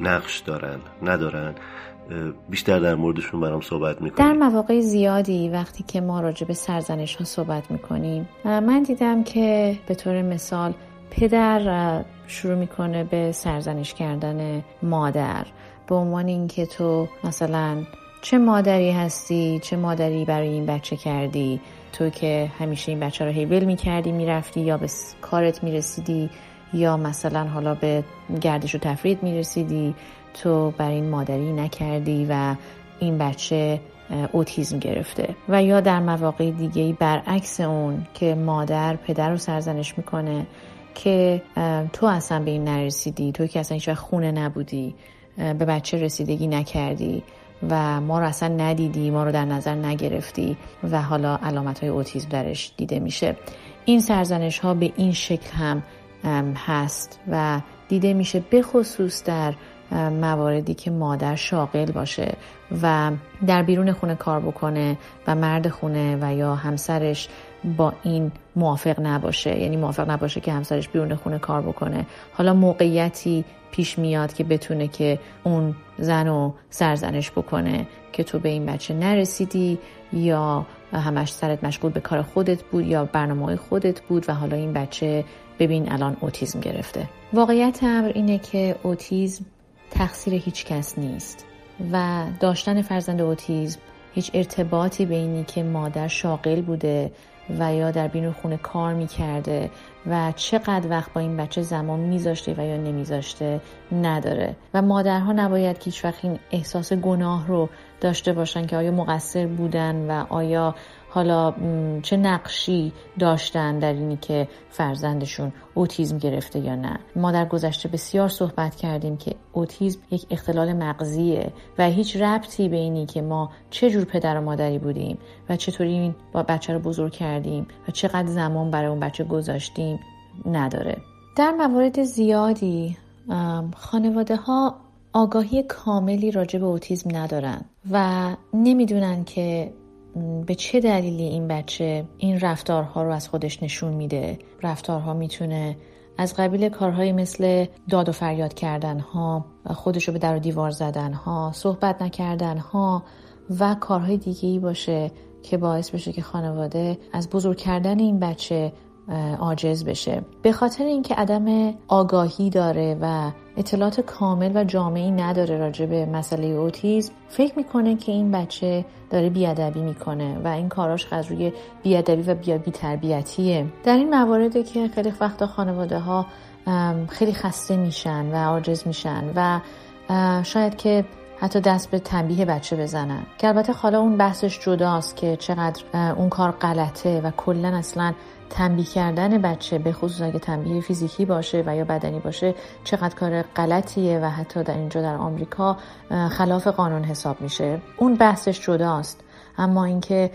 نقش دارن ندارن بیشتر در موردشون برام صحبت می‌کنیم. در مواقع زیادی وقتی که ما راجع به سرزنش ها صحبت می‌کنیم من دیدم که به طور مثال پدر شروع می‌کنه به سرزنش کردن مادر به عنوان اینکه تو مثلا چه مادری هستی چه مادری برای این بچه کردی؟ تو که همیشه این بچه رو هیبل می‌کردی می‌رفتی یا به کارت می‌رسیدی یا مثلا حالا به گردش و تفرید می‌رسیدی تو برای این مادری نکردی و این بچه اوتیزم گرفته. و یا در مواقع دیگه برعکس اون که مادر پدر رو سرزنش می‌کنه که تو اصلا به این نرسیدی تو که اصلا هیچ خونه نبودی به بچه رسیدگی نکردی. و ما رو اصلا ندیدی ما رو در نظر نگرفتی و حالا علامت های اوتیزم درش دیده میشه. این سرزنش ها به این شکل هم هست و دیده میشه بخصوص در مواردی که مادر شاغل باشه و در بیرون خونه کار بکنه و مرد خونه و یا همسرش با این موافق نباشه. یعنی موافق نباشه که همسرش بیرون خونه کار بکنه. حالا موقعیتی پیش میاد که بتونه که اون زن رو سرزنش بکنه که تو به این بچه نرسیدی یا همش سرت مشغول به کار خودت بود یا برنامه خودت بود و حالا این بچه ببین الان اوتیزم گرفته. واقعیت امر اینه که اوتیزم تقصیر هیچ کس نیست و داشتن فرزند اوتیزم هیچ ارتباطی بینی که مادر شاغل بوده و یا در بین خونه کار می‌کرده و چقدر وقت با این بچه زمان میذاشته و یا نمیذاشته نداره. و مادرها نباید که هیچ این احساس گناه رو داشته باشن که آیا مقصر بودن و آیا حالا چه نقشی داشتن در اینی که فرزندشون اوتیزم گرفته یا نه؟ ما در گذشته بسیار صحبت کردیم که اوتیزم یک اختلال مغزیه و هیچ ربطی به اینی که ما چه جور پدر و مادری بودیم و چطوری این با بچه رو بزرگ کردیم و چقدر زمان برای اون بچه گذاشتیم نداره. در موارد زیادی خانواده ها آگاهی کاملی راجع به اوتیزم ندارن و نمی‌دونن که به چه دلیلی این بچه این رفتارها رو از خودش نشون میده؟ رفتارها می‌تونه از قبیل کارهایی مثل داد و فریاد کردن ها خودش رو به در و دیوار زدن ها صحبت نکردن ها و کارهای دیگه ای باشه که باعث بشه که خانواده از بزرگ کردن این بچه عاجز بشه. به خاطر اینکه عدم آگاهی داره و اطلاعات کامل و جامعی نداره راجع به مسئله اوتیزم فکر می‌کنه که این بچه داره بیادبی می‌کنه و این کاراش از روی بیادبی و بی تربیتیه در این مواردی که خیلی وقتا خانواده ها خیلی خسته میشن و عاجز میشن و شاید که حتی دست به تنبیه بچه بزنن. که البته حالا اون بحثش جداست که چقدر اون کار غلطه و کلا اصلا تنبیه کردن بچه به خصوص اگه تنبیه فیزیکی باشه و یا بدنی باشه چقدر کار غلطیه و حتی در اینجا در آمریکا خلاف قانون حساب میشه. اون بحثش جداست. اما اینکه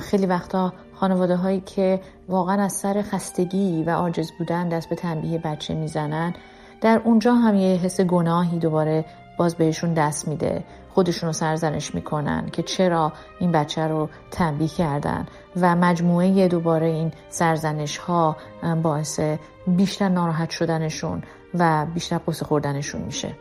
خیلی وقتا خانواده هایی که واقعا از سر خستگی و عاجز بودن دست به تنبیه بچه می‌زنن در اونجا هم یه حس گناهی دوباره باز بهشون دست میده. خودشون رو سرزنش می‌کنن که چرا این بچه رو تنبیه کردن. و مجموعه دوباره این سرزنش ها باعث بیشتر ناراحت شدنشون و بیشتر قصه خوردنشون میشه.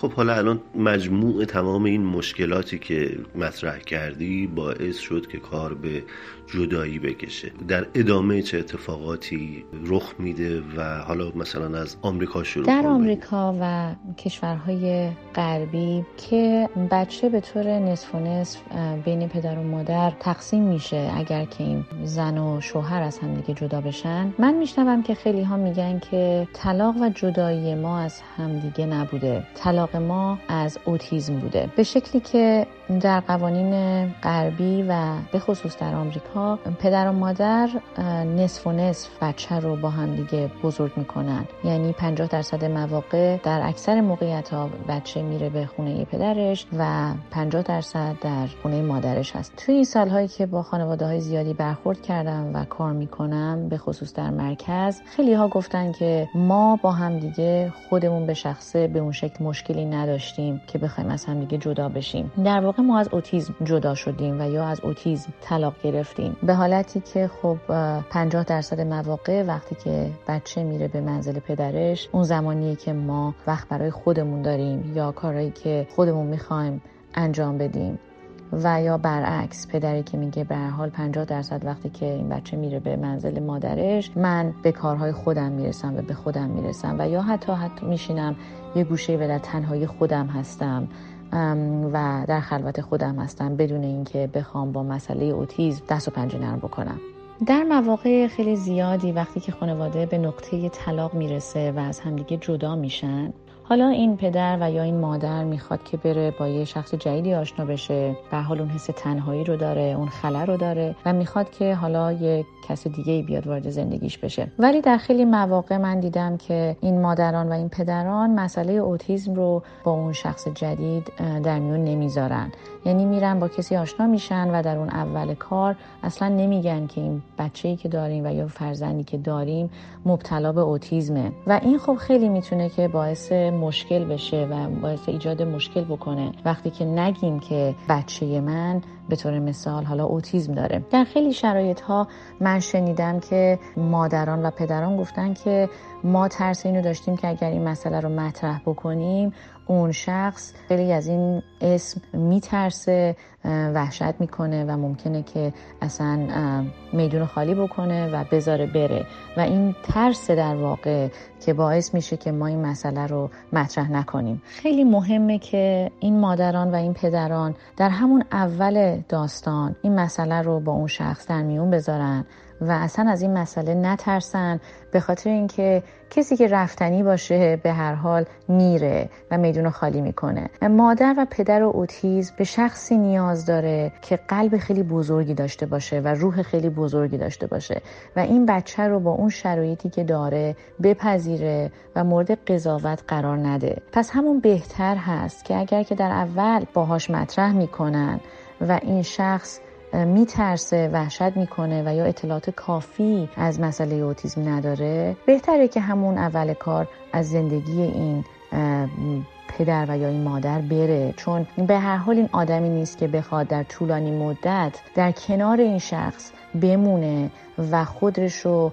خب حالا الان مجموع تمام این مشکلاتی که مطرح کردی باعث شد که کار به جدایی بکشه. در ادامه چه اتفاقاتی رخ میده و حالا مثلا از آمریکا شروع در آمریکا و کشورهای غربی که بچه به طور نصف و نصف بین پدر و مادر تقسیم میشه اگر که این زن و شوهر از هم دیگه جدا بشن. من میشنوم که خیلی ها میگن که طلاق و جدایی ما از همدیگه نبوده. طلاق ما از اوتیزم بوده. به شکلی که در قوانین غربی و به خصوص در آمریکا پدر و مادر نصف و نصف بچه رو با هم دیگه بزرگ می‌کنن. یعنی 50 درصد مواقع در اکثر موقعیت ها بچه میره به خونه پدرش و 50 درصد در خونه مادرش هست. توی این سالهایی که با خانواده های زیادی برخورد کردم و کار می‌کنم به خصوص در مرکز خیلی ها گفتن که ما با هم دیگه خودمون به شخصه به اون شکل مشکلی نداشتیم که بخوایم از هم دیگه جدا بشیم. در واقع ما از اوتیزم جدا شدیم و یا از اوتیزم طلاق گرفتیم. به حالتی که خب 50 درصد مواقع وقتی که بچه میره به منزل پدرش اون زمانیه که ما وقت برای خودمون داریم یا کارهایی که خودمون می‌خوایم انجام بدیم و یا برعکس پدری که میگه به حال 50 درصد وقتی که این بچه میره به منزل مادرش من به کارهای خودم می‌رسم و به خودم می‌رسم و یا حتی حتی میشینم یه گوشه و در تنهایی خودم هستم. و در خلوت خودم هستم بدون اینکه بخوام با مسئله اوتیزم دست و پنجه نرم بکنم. در مواقع خیلی زیادی وقتی که خانواده به نقطه طلاق می‌رسه و از همدیگه جدا میشن حالا این پدر و یا این مادر می‌خواد که بره با یه شخص جدیدی آشنا بشه به حال اون حس تنهایی رو داره اون خلا رو داره و می‌خواد که حالا یه کس دیگه بیاد وارد زندگیش بشه. ولی در خیلی مواقع من دیدم که این مادران و این پدران مسئله اوتیزم رو با اون شخص جدید در میون نمی‌ذارن. یعنی میرن با کسی آشنا میشن و در اون اول کار اصلا نمیگن که این بچه ای که داریم و یا فرزندی که داریم مبتلا به اوتیزمه. و این خب خیلی می‌تونه که باعث مشکل بشه و باعث ایجاد مشکل بکنه. وقتی که نگیم که بچه من به طور مثال حالا اوتیزم داره. در خیلی شرایط ها من شنیدم که مادران و پدران گفتن که ما ترس اینو داشتیم که اگر این مسئله رو مطرح بکنیم اون شخص خیلی از این اسم میترسه وحشت می‌کنه و ممکنه که اصلا میدون خالی بکنه و بذاره بره. و این ترس در واقع که باعث میشه که ما این مسئله رو مطرح نکنیم. خیلی مهمه که این مادران و این پدران در همون اول داستان این مسئله رو با اون شخص در میون بذارن و اصلا از این مسئله نترسن به خاطر اینکه کسی که رفتنی باشه به هر حال میره و میدون خالی می‌کنه. مادر و پدر اوتیز به شخصی نیاز داره که قلب خیلی بزرگی داشته باشه و روح خیلی بزرگی داشته باشه و این بچه رو با اون شرایطی که داره بپذیره و مورد قضاوت قرار نده. پس همون بهتر هست که اگر که در اول باهاش مطرح می‌کنن و این شخص میترسه وحشت می‌کنه و یا اطلاعات کافی از مسئله اوتیزم نداره. بهتره که همون اول کار از زندگی این پدر و یا این مادر بره. چون به هر حال این آدمی نیست که بخواد در طولانی مدت در کنار این شخص بمونه و خودش رو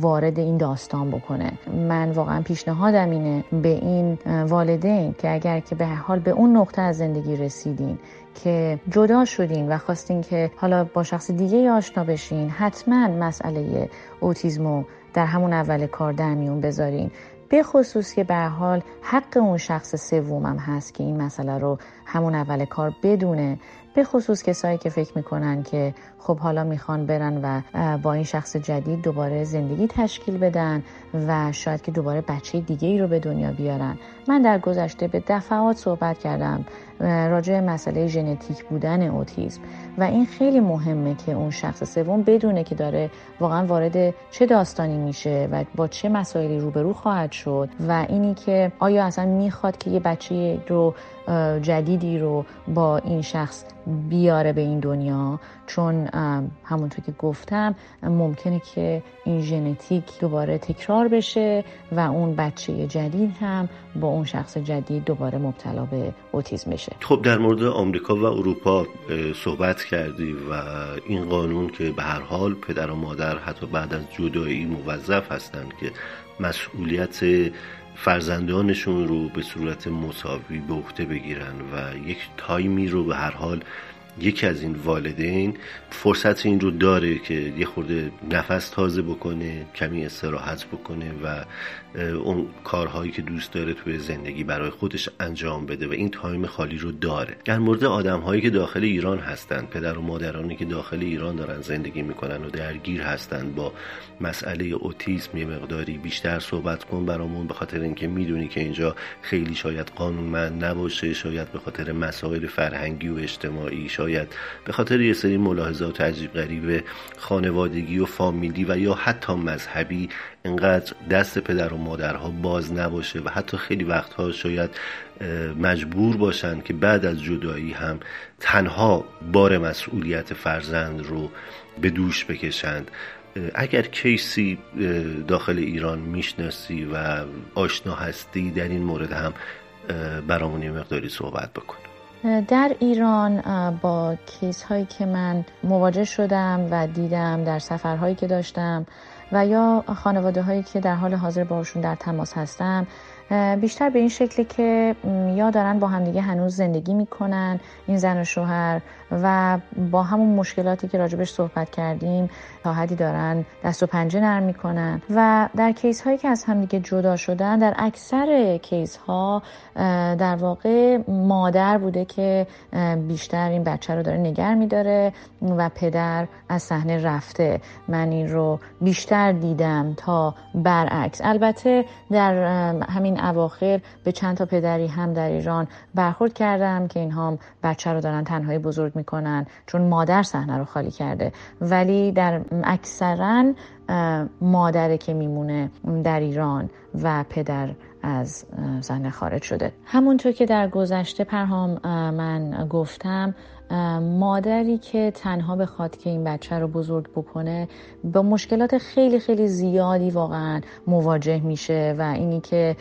وارد این داستان بکنه. من واقعا پیشنهادم اینه به این والدین که اگر که به هر حال به اون نقطه از زندگی رسیدین که جدا شدین و خواستین که حالا با شخص دیگه آشنا بشین حتما مسئله اوتیزمو در همون اول کار در میون بذارین. به خصوص که به حال حق اون شخص سومم هست که این مسئله رو همون اول کار بدونه. به خصوص کسایی که فکر می‌کنن که خب حالا می‌خوان برن و با این شخص جدید دوباره زندگی تشکیل بدن و شاید که دوباره بچه دیگه ای رو به دنیا بیارن. من در گذشته به دفعات صحبت کردم راجع مسئله ژنتیک بودن اوتیسم و این خیلی مهمه که اون شخص سوم بدونه که داره واقعا وارد چه داستانی میشه و با چه مسائلی روبرو خواهد شد و اینی که آیا اصلا می‌خواد که یه بچه رو جدیدی رو با این شخص بیاره به این دنیا. چون همونطور که گفتم ممکنه که این ژنتیک دوباره تکرار بشه و اون بچه جدید هم با اون شخص جدید دوباره مبتلا به اوتیسم بشه. خب در مورد آمریکا و اروپا صحبت کردی و این قانون که به هر حال پدر و مادر حتی بعد از جدایی موظف هستند که مسئولیت فرزندانشون رو به صورت مساوی به عهده بگیرن و یک time ی رو به هر حال یکی از این والدین فرصت این رو داره که یه خورده نفس تازه بکنه کمی استراحت بکنه و اون کارهایی که دوست داره توی زندگی برای خودش انجام بده و این time خالی رو داره. در مورد آدم هایی که داخل ایران هستند پدر و مادرانی که داخل ایران دارن زندگی می‌کنن و درگیر هستند با مسئله اوتیسم یه مقداری بیشتر صحبت کن برامون به خاطر اینکه می‌دونی که اینجا خیلی شاید قانونمند نباشه شاید به خاطر مسائل فرهنگی و اجتماعی شاید به خاطر یه سری ملاحظات عجیب غریب خانوادگی و فامیلی و یا حتی مذهبی انقدر دست پدر و مادرها باز نباشه و حتی خیلی وقتها شاید مجبور باشن که بعد از جدایی هم تنها بار مسئولیت فرزند رو به دوش بکشند. اگر کیسی داخل ایران می‌شناسی و آشنا هستی در این مورد هم برامون مقداری صحبت بکن. در ایران با کیس هایی که من مواجه شدم و دیدم در سفرهایی که داشتم و یا خانواده هایی که در حال حاضر باشون در تماس هستم بیشتر به این شکلی که یا دارن با همدیگه هنوز زندگی می‌کنن این زن و شوهر و با همون مشکلاتی که راجبش صحبت کردیم تا حدی دارن دست و پنجه نرم می‌کنن. و در کیس هایی که از همدیگه جدا شدن در اکثر کیس ها در واقع مادر بوده که بیشتر این بچه رو داره نگر میداره و پدر از صحنه رفته. من این رو بیشتر دیدم تا برعکس. البته در همین اواخر به چند تا پدری هم در ایران برخورد کردم که اینها بچه رو دارن تنهایی بزرگ می‌کنن چون مادر صحنه رو خالی کرده. ولی در اکثرا مادره که میمونه در ایران و پدر از صحنه خارج شده. همونطور که در گذشته پرهام من گفتم مادری که تنها بخواد که این بچه رو بزرگ بکنه با مشکلات خیلی خیلی زیادی واقعا مواجه میشه و اینی که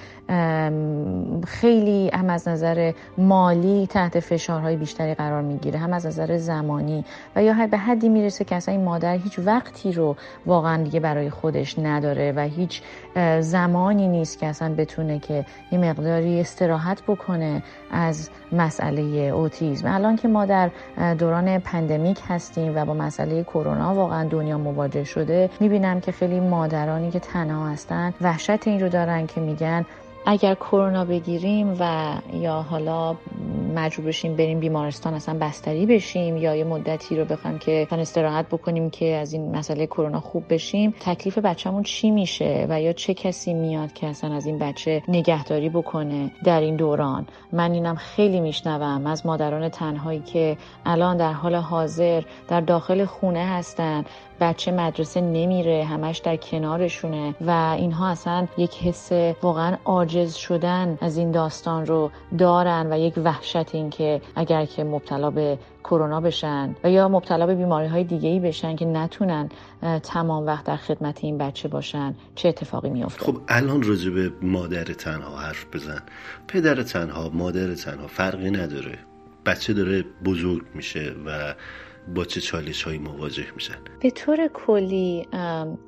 خیلی هم از نظر مالی تحت فشارهای بیشتری قرار می‌گیره هم از نظر زمانی و یا به حدی می‌رسه که اصلا این مادر هیچ وقتی رو واقعا دیگه برای خودش نداره و هیچ زمانی نیست که اصلا بتونه که یه مقداری استراحت بکنه از مسئله اوتیزم. الان که ما در دوران پندمیک هستیم و با مسئله کرونا واقعا دنیا مواجه شده. می‌بینم که خیلی مادرانی که تنها هستن وحشت این رو دارن که میگن اگر کرونا بگیریم و یا حالا مجبور بشیم بریم بیمارستان اصلا بستری بشیم یا یه مدتی رو بخوام که استراحت بکنیم که از این مسئله کرونا خوب بشیم تکلیف بچهمون چی میشه و یا چه کسی میاد که اصلا از این بچه نگهداری بکنه در این دوران؟ من اینم خیلی میشنوم. از مادران تنهایی که الان در حال حاضر در داخل خونه هستن بچه مدرسه نمیره همش در کنارشونه و اینها اصلا یک حس واقعا عاجز شدن از این داستان رو دارن و یک وحشت این که اگر که مبتلا به کرونا بشن و یا مبتلا به بیماری های دیگه ای بشن که نتونن تمام وقت در خدمت این بچه باشن چه اتفاقی میفته خب الان راجع به مادر تنها حرف بزن. پدر تنها مادر تنها فرقی نداره. بچه داره بزرگ میشه و با چه چالش هایی مواجه میشن؟ به طور کلی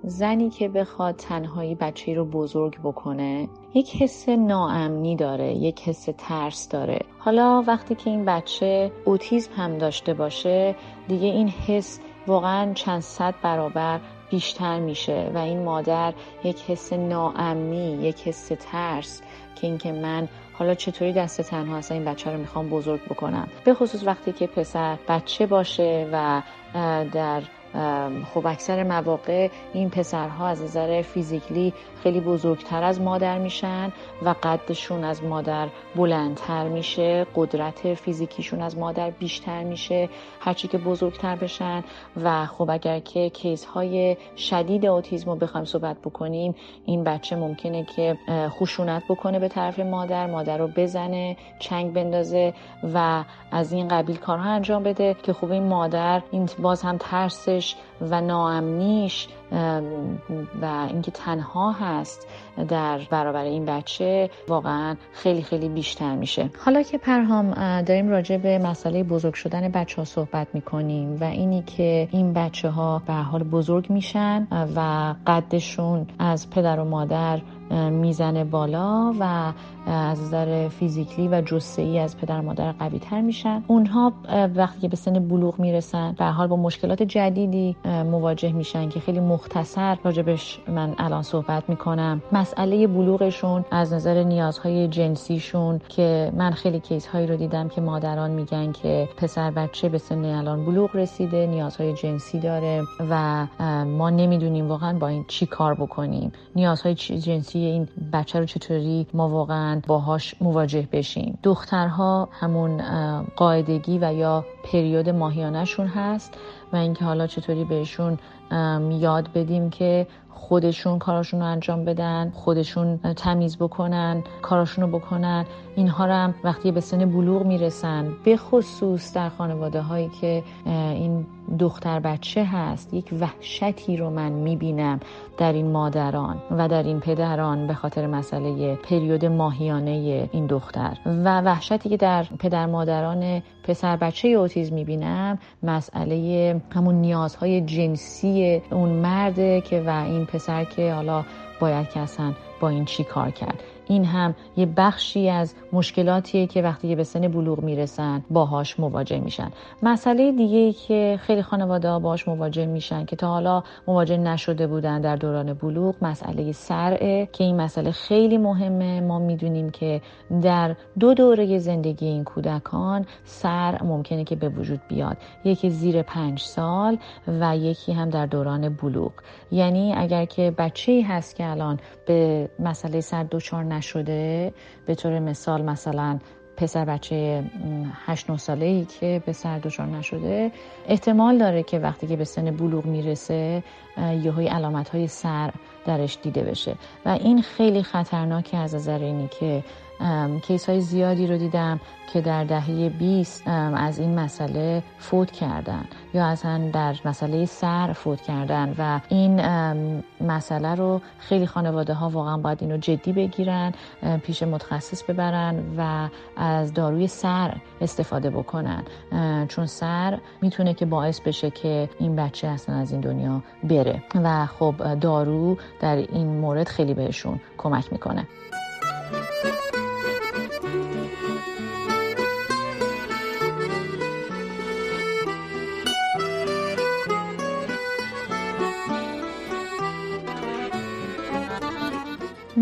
زنی که بخواد تنهایی بچه رو بزرگ بکنه یک حس ناامنی داره یک حس ترس داره. حالا وقتی که این بچه اوتیزم هم داشته باشه دیگه این حس واقعا چند صد برابر بیشتر میشه و این مادر یک حس ناامنی یک حس ترس که اینکه من حالا چطوری دست تنها هستم این بچه رو می‌خوام بزرگ بکنم؟ به خصوص وقتی که پسر بچه باشه و در خب اکثر مواقع این پسرها از نظر فیزیکلی خیلی بزرگتر از مادر میشن و قدشون از مادر بلندتر میشه قدرت فیزیکیشون از مادر بیشتر میشه هرچی که بزرگتر بشن. و خب اگر که کیس های شدید اوتیزم رو بخوایم صحبت بکنیم این بچه ممکنه که خشونت بکنه به طرف مادر مادر رو بزنه چنگ بندازه و از این قبیل کارها انجام بده که خب این مادر این باز هم ترسش و ناامنیش و اینکه تنها هست. در برابر این بچه واقعا خیلی خیلی بیشتر میشه. حالا که پرهام داریم راجع به مسئله بزرگ شدن بچه ها صحبت می‌کنیم و اینی که این بچه ها به حال بزرگ میشن و قدشون از پدر و مادر می‌زنه بالا و از نظر فیزیکلی و ای از پدر مادر قوی تر میشن. اونها وقتی که به سن بلوغ می‌رسن به حال با مشکلات جدیدی مواجه میشن که خیلی مختصر راجبش من الان صحبت می‌کنم. مسئله بلوغشون از نظر نیازهای جنسیشون که من خیلی کیس هایی رو دیدم که مادران میگن که پسر بچه به سن الان بلوغ رسیده نیازهای جنسی داره و ما نمی‌دونیم واقعا با این چی کار بکنیم. نیازهای جنسی این بچه رو چطوری ما واقعا باهاش مواجه بشیم. دخترها همون قاعدگی و یا پریود ماهیانهشون هست و اینکه حالا چطوری بهشون یاد بدیم که خودشون کاراشون رو انجام بدن خودشون تمیز بکنن کاراشون رو بکنن اینها رو هم وقتی به سن بلوغ می‌رسن به خصوص در خانواده هایی که این دختر بچه هست یک وحشتی رو من می‌بینم در این مادران و در این پدران به خاطر مسئله پریود ماهیانه این دختر. و وحشتی که در پدر مادران پسر بچه اوتیزم می‌بینم مسئله همون نیازهای جنسی اون مرده که و این پسر که حالا باید که اصلا با این چی کار کرد. این هم یه بخشی از مشکلاتیه که وقتی به سن بلوغ می‌رسن باهاش مواجه میشن. مسئله دیگه ای که خیلی خانواده ها باهاش مواجه میشن که تا حالا مواجه نشده بودن در دوران بلوغ مسئله سرعه که این مسئله خیلی مهمه. ما می‌دونیم که در دو دوره زندگی این کودکان سر ممکنه که به وجود بیاد. یکی زیر پنج سال و یکی هم در دوران بلوغ. یعنی اگر که بچه هست که الان به مسئله سر دچار نشده. به طور مثال مثلا پسر بچه 8 9 ساله ای که به سر دچار نشده احتمال داره که وقتی که به سن بلوغ می‌رسه یهوی علامت های سر درش دیده بشه. و این خیلی خطرناکه از نظر اینی که کیس های زیادی رو دیدم که در دهه 20 از این مسئله فوت کردن یا اصلا در مسئله سر فوت کردن و این مسئله رو خیلی خانواده ها واقعا باید اینو جدی بگیرن پیش متخصص ببرن و از داروی سر استفاده بکنن. چون سر می‌تونه که باعث بشه که این بچه اصلا از این دنیا بره. و خب دارو در این مورد خیلی بهشون کمک می‌کنه.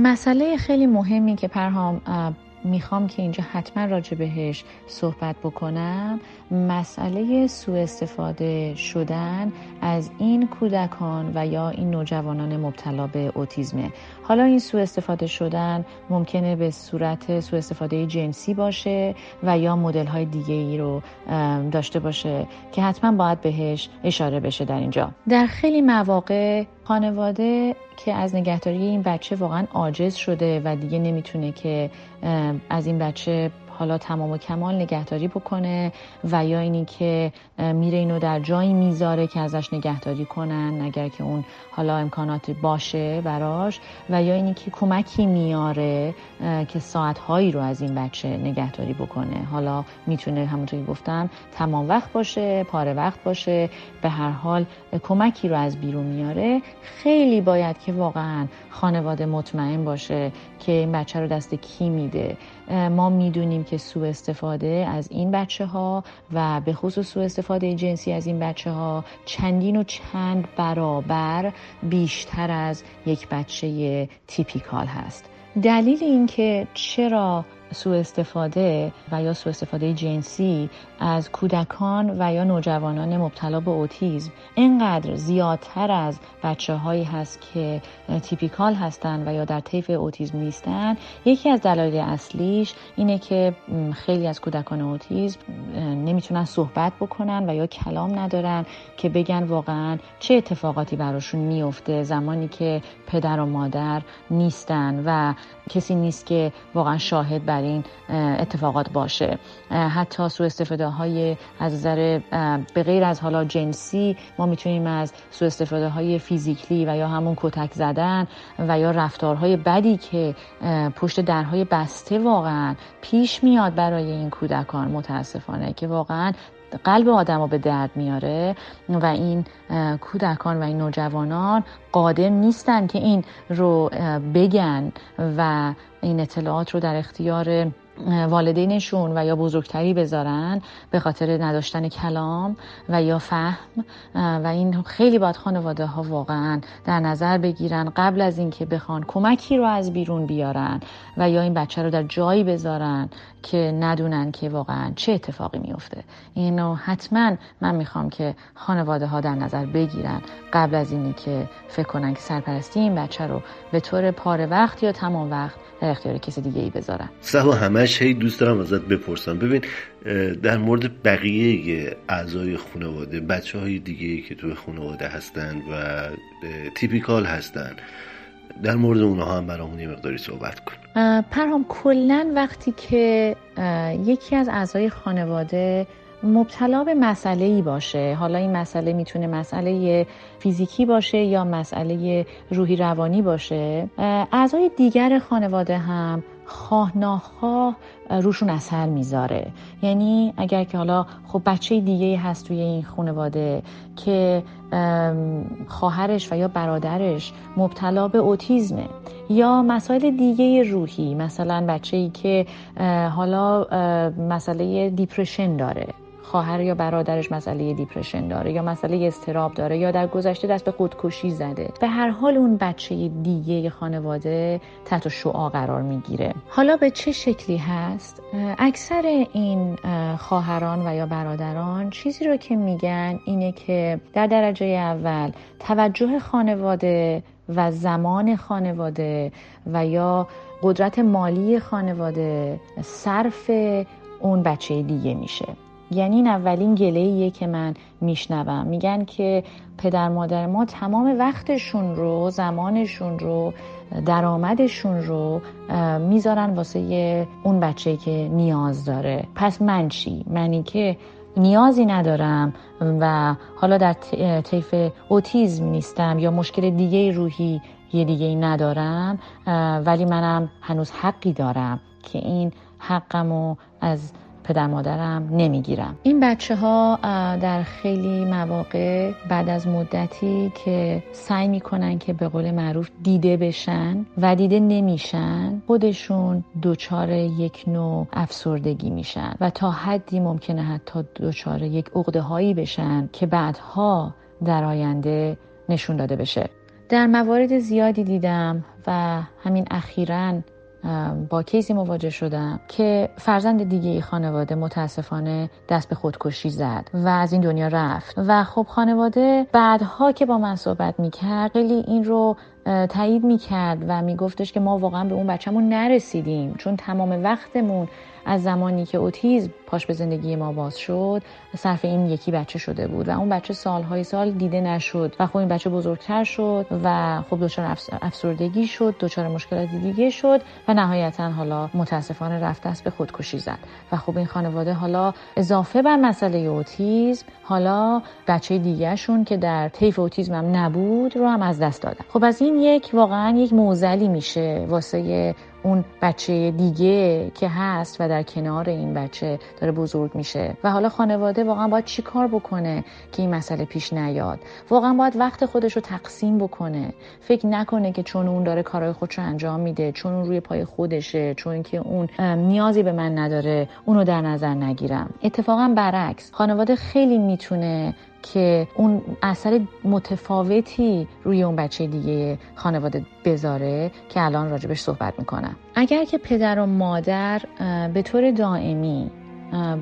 مسئله خیلی مهمی که پرهام می‌خوام که اینجا حتما راجع بهش صحبت بکنم مسئله سوء استفاده شدن از این کودکان و یا این نوجوانان مبتلا به اوتیزمه. حالا این سوء استفاده شدن ممکنه به صورت سوء استفاده جنسی باشه و یا مدل های دیگه ای رو داشته باشه که حتما باید بهش اشاره بشه در اینجا. در خیلی مواقع خانواده که از نگهداری این بچه واقعا عاجز شده و دیگه نمی‌تونه که از این بچه حالا تمام و کمال نگهداری بکنه و یا اینی که میره اینو در جایی می‌ذاره که ازش نگهداری کنن اگر که اون حالا امکانات باشه براش و یا اینی که کمکی میاره که ساعتهایی رو از این بچه نگهداری بکنه. حالا می‌تونه همونطور که گفتم تمام وقت باشه پاره وقت باشه به هر حال کمکی رو از بیرون میاره. خیلی باید که واقعا خانواده مطمئن باشه که این بچه رو دست کی میده. ما می‌دونیم که سوء استفاده از این بچه ها و به خصوص سوء استفاده جنسی از این بچه ها چندین و چند برابر بیشتر از یک بچه تیپیکال هست. دلیل اینکه چرا سوء استفاده و یا سوء استفاده جنسی از کودکان و یا نوجوانان مبتلا به اوتیزم اینقدر زیادتر از بچه هایی هست که تیپیکال هستند و یا در طیف اوتیزم نیستن یکی از دلایل اصلیش اینه که خیلی از کودکان اوتیزم نمی‌تونن صحبت بکنن و یا کلام ندارن که بگن واقعا چه اتفاقاتی براشون میفته زمانی که پدر و مادر نیستن و کسی نیست که واقعا شاهد بر این اتفاقات باشه. حتی سوء استفاده های از نظر به غیر از حالا جنسی ما می‌تونیم از سوء استفاده های فیزیکلی و یا همون کتک زدن و یا رفتارهای بدی که پشت درهای بسته واقعا پیش میاد برای این کودکان متاسفانه که واقعا قلب آدم به درد میاره و این کودکان و این نوجوانان قادم نیستن که این رو بگن و این اطلاعات رو در اختیار والدینشون و یا بزرگتری بذارن به خاطر نداشتن کلام و یا فهم و این خیلی باید خانواده ها واقعا در نظر بگیرن قبل از اینکه بخوان کمکی رو از بیرون بیارن و یا این بچه رو در جایی بذارن که ندونن که واقعا چه اتفاقی میفته اینو حتما من می‌خوام که خانواده ها در نظر بگیرن قبل از اینی که فکر کنن که سرپرستی این بچه رو به طور پاره وقت یا تمام وقت در اختیار کسی دیگه ای بذارن سبا همش هی دوست دارم ازت بپرسم. ببین در مورد بقیه اعضای خانواده بچه های دیگه ای که توی خانواده هستن و تیپیکال هستن در مورد اونها هم برامون یه مقداری صحبت کن. پرهام کلا وقتی که یکی از اعضای خانواده مبتلا به مسئله ای باشه. حالا این مسئله می‌تونه مسئله فیزیکی باشه یا مسئله روحی روانی باشه. اعضای دیگر خانواده هم خواه ناخواه روشون اثر می‌ذاره. یعنی اگر که حالا خب بچه دیگه هست توی این خانواده که خواهرش و یا برادرش مبتلا به اوتیزمه یا مسائل دیگه روحی مثلا بچه ای که حالا مسئله دیپرشن داره. خواهر یا برادرش مسئله دیپرشن داره یا مسئله استراب داره یا در گذشته دست به خودکشی زده. به هر حال اون بچه دیگه خانواده تحت شعا قرار می‌گیره. حالا به چه شکلی هست؟ اکثر این خواهران و یا برادران چیزی رو که میگن اینه که در درجه اول توجه خانواده و زمان خانواده و یا قدرت مالی خانواده صرف اون بچه دیگه میشه. یعنی این اولین گله که من میشنوم میگن که پدر مادر ما تمام وقتشون رو زمانشون رو درآمدشون رو می‌ذارن واسه اون بچه که نیاز داره پس من چی؟ منی که نیازی ندارم و حالا در طیف اوتیزم نیستم یا مشکل دیگه روحی یه دیگه ندارم ولی منم هنوز حقی دارم که این حقمو از پدر مادرم نمی‌گیرم. این بچه ها در خیلی مواقع بعد از مدتی که سعی می‌کنن که به قول معروف دیده بشن و دیده نمیشن خودشون دچار یک نوع افسردگی میشن و تا حدی ممکنه حتی دچار یک عقده هایی بشن که بعدها در آینده نشون داده بشه. در موارد زیادی دیدم و همین اخیرا با کیسی مواجه شدم که فرزند دیگه خانواده متاسفانه دست به خودکشی زد و از این دنیا رفت. و خب خانواده بعدها که با من صحبت می‌کرد خیلی این رو تایید می‌کرد و میگفتش که ما واقعا به اون بچهمون نرسیدیم چون تمام وقتمون از زمانی که اوتیزم پاش به زندگی ما باز شد صرف این یکی بچه شده بود و اون بچه سالهای سال دیده نشد و خب این بچه بزرگتر شد و خب دچار افسردگی شد دچار مشکلات دیگه شد و نهایتا حالا متاسفانه رفت دست به خودکشی زد. و خب این خانواده حالا اضافه بر مسئله اوتیزم حالا بچه دیگهشون که در طیف اوتیزم هم نبود رو هم از دست دادن. خب از این یک واقعا یک موزلی میشه واسه اون بچه دیگه که هست و در کنار این بچه داره بزرگ میشه. و حالا خانواده واقعا باید چی کار بکنه که این مسئله پیش نیاد؟ واقعا باید وقت خودش رو تقسیم بکنه. فکر نکنه که چون اون داره کارهای خودش رو انجام میده چون اون روی پای خودشه چون که اون نیازی به من نداره اونو در نظر نگیرم. اتفاقا برعکس خانواده خیلی می‌تونه که اون اثر متفاوتی روی اون بچه دیگه خانواده بذاره که الان راجبش صحبت می‌کنم. اگر که پدر و مادر به طور دائمی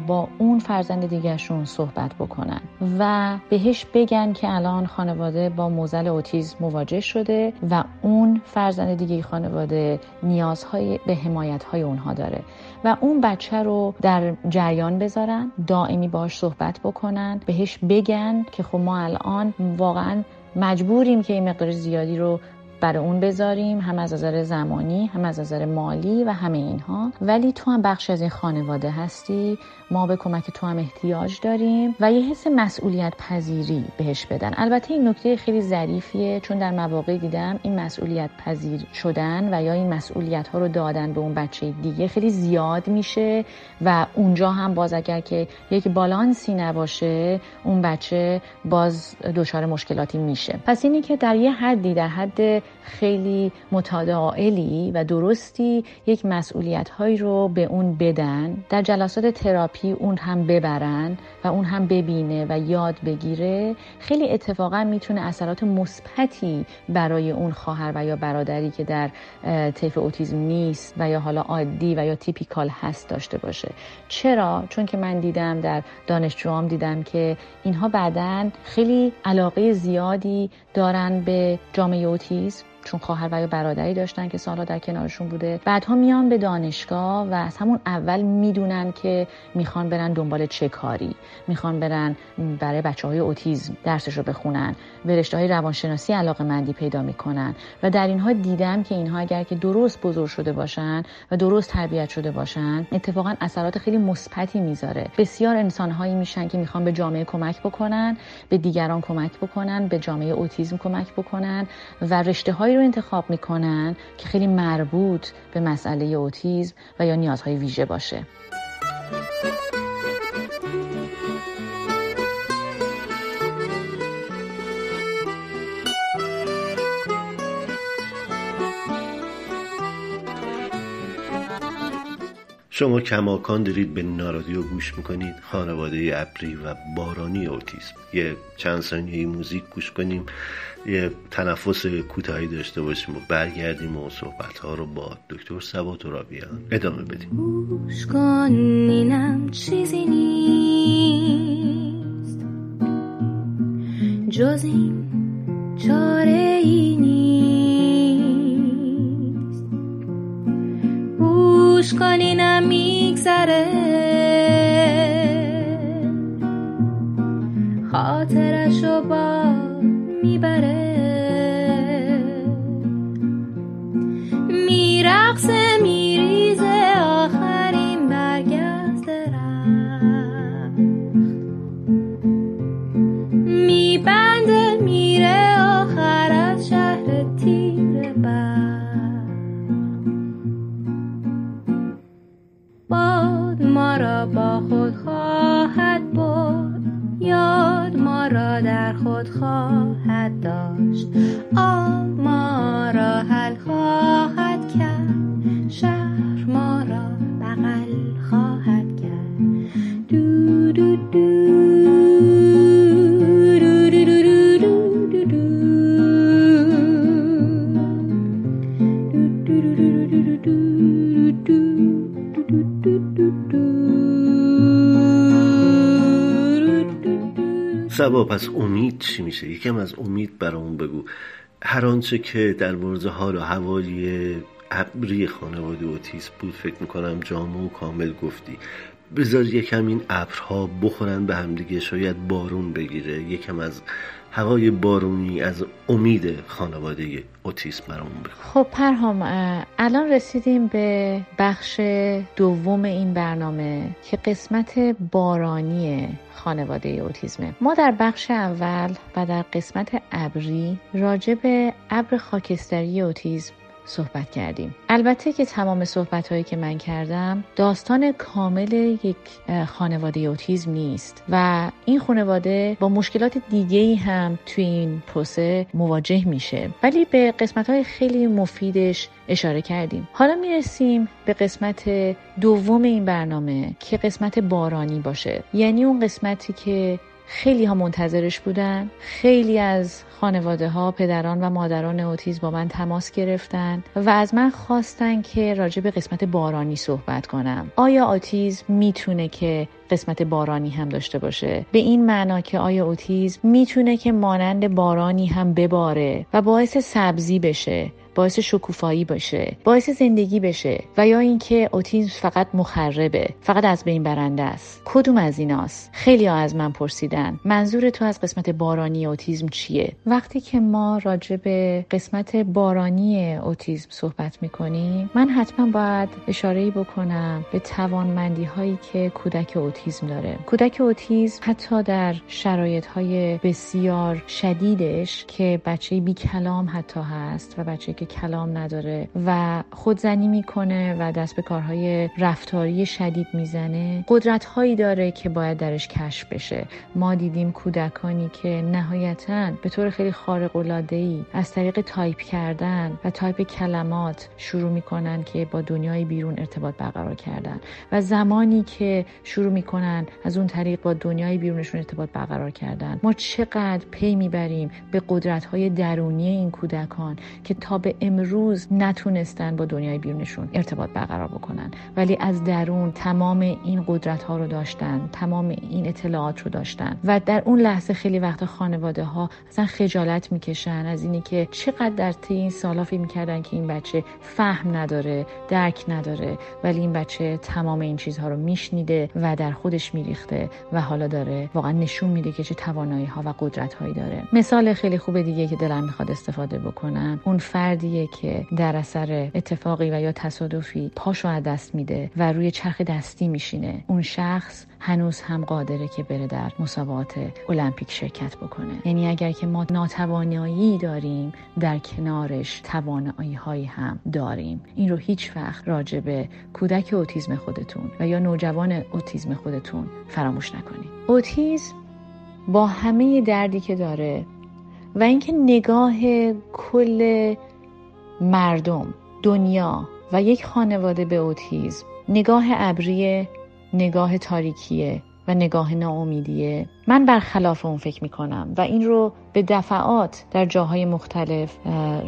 با اون فرزند دیگرشون صحبت بکنن و بهش بگن که الان خانواده با موزل اوتیزم مواجه شده و اون فرزند دیگه خانواده نیازهای به حمایت های اونها داره. و اون بچه رو در جریان بذارن دائمی باش صحبت بکنن بهش بگن که خب ما الان واقعا مجبوریم که این مقدار زیادی رو برای اون بذاریم هم از نظر زمانی هم از نظر مالی و همه اینها. ولی تو هم بخش از این خانواده هستی. ما به کمک تو هم احتیاج داریم و یه حس مسئولیت پذیری بهش بدن. البته این نکته خیلی ظریفیه چون در مواقع دیدم این مسئولیت پذیر شدن و یا این مسئولیت ها رو دادن به اون بچه دیگه خیلی زیاد میشه و اونجا هم باز اگر که یک بالانسی نباشه اون بچه باز دچار مشکلاتی میشه. پس اینی که در یه حدی در حد خیلی متعادلی و درستی یک مسئولیت هایی رو به اون بدن. در جلسات تراپی اون هم ببرن و اون هم ببینه و یاد بگیره. خیلی اتفاقا می‌تونه اثرات مثبتی برای اون خواهر و یا برادری که در طیف اوتیزم نیست و یا حالا عادی و یا تیپیکال هست داشته باشه. چرا؟ چون که من دیدم در دانشجوام دیدم که اینها بعدا خیلی علاقه زیادی دارن به جامعه اوتیزم چون خواهر و یا برادری داشتن که سالها در کنارشون بوده. بعدها میان به دانشگاه و از همون اول می‌دونن که می‌خوان برن دنبال چه کاری. می‌خوان برن برای بچه های اوتیزم درسش رو بخونن. به رشته های روانشناسی علاقه مندی پیدا می‌کنن. و در اینها دیدم که اینها اگر که درست بزرگ شده باشن و درست تربیت شده باشن اتفاقا اثرات خیلی مثبتی می‌ذاره. بسیار انسان هایی میشن که می‌خوان به جامعه کمک بکنن به دیگران کمک بکنن به جامعه اوتیزم کمک بکنن و رشته های رو انتخاب می‌کنن که خیلی مربوط به مسئله اوتیزم و یا نیازهای ویژه باشه. شما کماکان دارید به نارادیو گوش می‌کنید. خانواده ابری و بارانی اوتیسم. یه چند ثانیه موزیک گوش کنیم. یه تنفس کوتاهی داشته باشیم و برگردیم و صحبت ها رو با دکتر سبا ترابیان ادامه بدیم. گوش کن چیزی نیست. جز این چاره ای نیست. گوش کنی نمیگذره. خاطرش رو با می‌بره. میرقصه می را با خود خواهد برد. یاد ما را در خود خواهد داشت. آب ما را حل خواهد کرد. سبا پس امید چی میشه؟ یکم از امید برامون بگو. هر آنچه که در مورد حال و هوای ابری خانواده اوتیسم بود فکر می‌کنم جامع و کامل گفتی. بذار یکم این ابرها بخورن به همدیگه شاید بارون بگیره. یکم از هوای بارونی از امید خانواده اوتیسم برامون بگو. خب پرهام الان رسیدیم به بخش دوم این برنامه که قسمت بارانی خانواده اوتیسمه. ما در بخش اول و در قسمت ابری راجع به ابر خاکستری اوتیسم صحبت کردیم. البته که تمام صحبت هایی که من کردم داستان کامل یک خانواده اوتیزم نیست و این خانواده با مشکلات دیگه هم توی این پروسه مواجه میشه. ولی به قسمت های خیلی مفیدش اشاره کردیم. حالا می‌رسیم به قسمت دوم این برنامه که قسمت بارانی باشه. یعنی اون قسمتی که خیلی ها منتظرش بودن خیلی از خانواده ها پدران و مادران اوتیز با من تماس گرفتن و از من خواستن که راجع به قسمت بارانی صحبت کنم. آیا اوتیز می‌تونه که قسمت بارانی هم داشته باشه؟ به این معنا که آیا اوتیز می‌تونه که مانند بارانی هم بباره و باعث سبزی بشه باعث شکوفایی باشه باعث زندگی بشه و یا اینکه اوتیسم فقط مخربه فقط از بین برنده است؟ کدوم از ایناست؟ خیلی ها از من پرسیدن. منظور تو از قسمت بارانی اوتیسم چیه؟ وقتی که ما راجع به قسمت بارانی اوتیسم صحبت می‌کنیم من حتما باید اشاره بکنم به توانمندی هایی که کودک اوتیسم داره. کودک اوتیسم حتی در شرایط های بسیار شدیدش که بچه بی کلام حتی هست و بچه که کلام نداره و خودزنی می‌کنه و دست به کارهای رفتاری شدید می‌زنه قدرت هایی داره که باید درش کشف بشه. ما دیدیم کودکانی که نهایتا به طور خیلی خارق العاده از طریق تایپ کردن و تایپ کلمات شروع می‌کنن که با دنیای بیرون ارتباط برقرار کردن. و زمانی که شروع می‌کنن از اون طریق با دنیای بیرونشون ارتباط برقرار کردن. ما چقدر پی می‌بریم به قدرت های درونی این کودکان که تا به امروز نتونستن با دنیای بیرونشون ارتباط برقرار بکنن. ولی از درون تمام این قدرت ها رو داشتن تمام این اطلاعات رو داشتن. و در اون لحظه خیلی وقت خانواده ها اصلا خجالت می‌کشن از اینی که چقدر در طی این سالا فکر می‌کردن که این بچه فهم نداره درک نداره ولی این بچه تمام این چیزها رو میشنیده و در خودش میریخته و حالا داره واقعا نشون میده که چه توانایی ها و قدرت هایی داره. مثال خیلی خوب دیگه که دلم می‌خواد استفاده بکنم. اون فردیه که در اثر اتفاقی و یا تصادفی پاشو از دست میده و روی چرخ دستی میشینه. اون شخص هنوز هم قادره که بره در مسابقات المپیک شرکت بکنه. یعنی اگر که ما ناتوانایی داریم در کنارش توانایی هایی هم داریم. این رو هیچ وقت راجع به کودک اوتیزم خودتون و یا نوجوان اوتیزم خودتون فراموش نکنید. اوتیزم با همه دردی که داره و اینکه نگاه کل مردم دنیا و یک خانواده به اوتیزم نگاه ابریه نگاه تاریکیه و نگاه ناامیدیه. من برخلاف اون فکر می‌کنم و این رو به دفعات در جاهای مختلف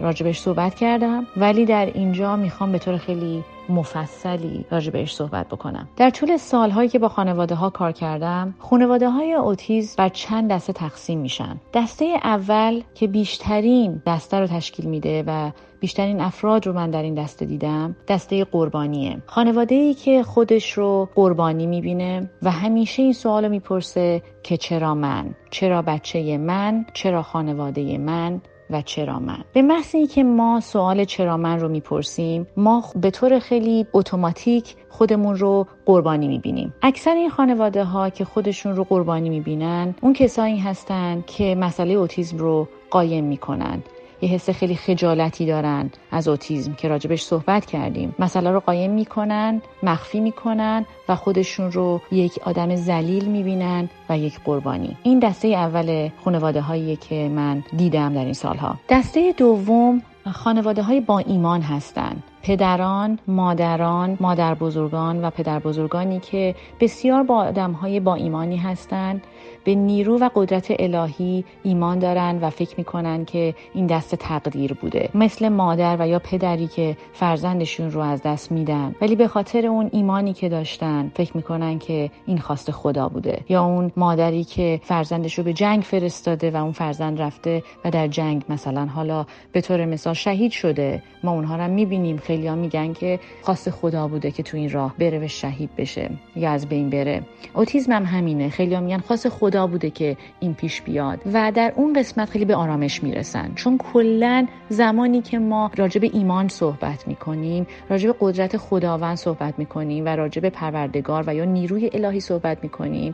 راجبش صحبت کردم ولی در اینجا می‌خوام به طور خیلی مفصلی راجع بهش صحبت بکنم. در طول سالهایی که با خانواده ها کار کردم خانواده های اوتیز بر چند دسته تقسیم میشن. دسته اول که بیشترین دسته رو تشکیل میده و بیشترین افراد رو من در این دسته دیدم دسته قربانیه. خانواده ای که خودش رو قربانی می‌بینه و همیشه این سوال رو می‌پرسه که چرا من؟ چرا بچه من؟ چرا خانواده من؟ و چرا من؟ به محض که ما سوال چرا من رو می‌پرسیم ما به طور خیلی اتوماتیک خودمون رو قربانی می‌بینیم. اکثر این خانواده ها که خودشون رو قربانی می‌بینن اون کسایی هستن که مسئله اوتیزم رو قایم می‌کنن. یه حس خیلی خجالتی دارن از اوتیزم که راجبش صحبت کردیم. مسئله رو قایم می‌کنن مخفی می‌کنن و خودشون رو یک آدم زلیل می‌بینن و یک قربانی. این دسته اول خانواده هایی که من دیدم در این سالها. دسته دوم خانواده های با ایمان هستند پدران، مادران، مادر بزرگان و پدر بزرگانی که بسیار با آدم های با ایمانی هستند به نیرو و قدرت الهی ایمان دارن و فکر می‌کنن که این دست تقدیر بوده. مثل مادر و یا پدری که فرزندشون رو از دست میدن. ولی به خاطر اون ایمانی که داشتن فکر می‌کنن که این خواست خدا بوده. یا اون مادری که فرزندش رو به جنگ فرستاده و اون فرزند رفته و در جنگ مثلا حالا به طور مثال شهید شده. ما اونها رو می‌بینیم. خیلی ها میگن که خواست خدا بوده که تو این راه بره و شهید بشه یا از بین بره. اوتیزم هم همینه. خیلی ها میگن خواست خدا بوده که این پیش بیاد و در اون قسمت خیلی به آرامش می‌رسن. چون کلا زمانی که ما راجع به ایمان صحبت می‌کنیم راجع به قدرت خداوند صحبت می‌کنیم و راجع به پروردگار و یا نیروی الهی صحبت می‌کنیم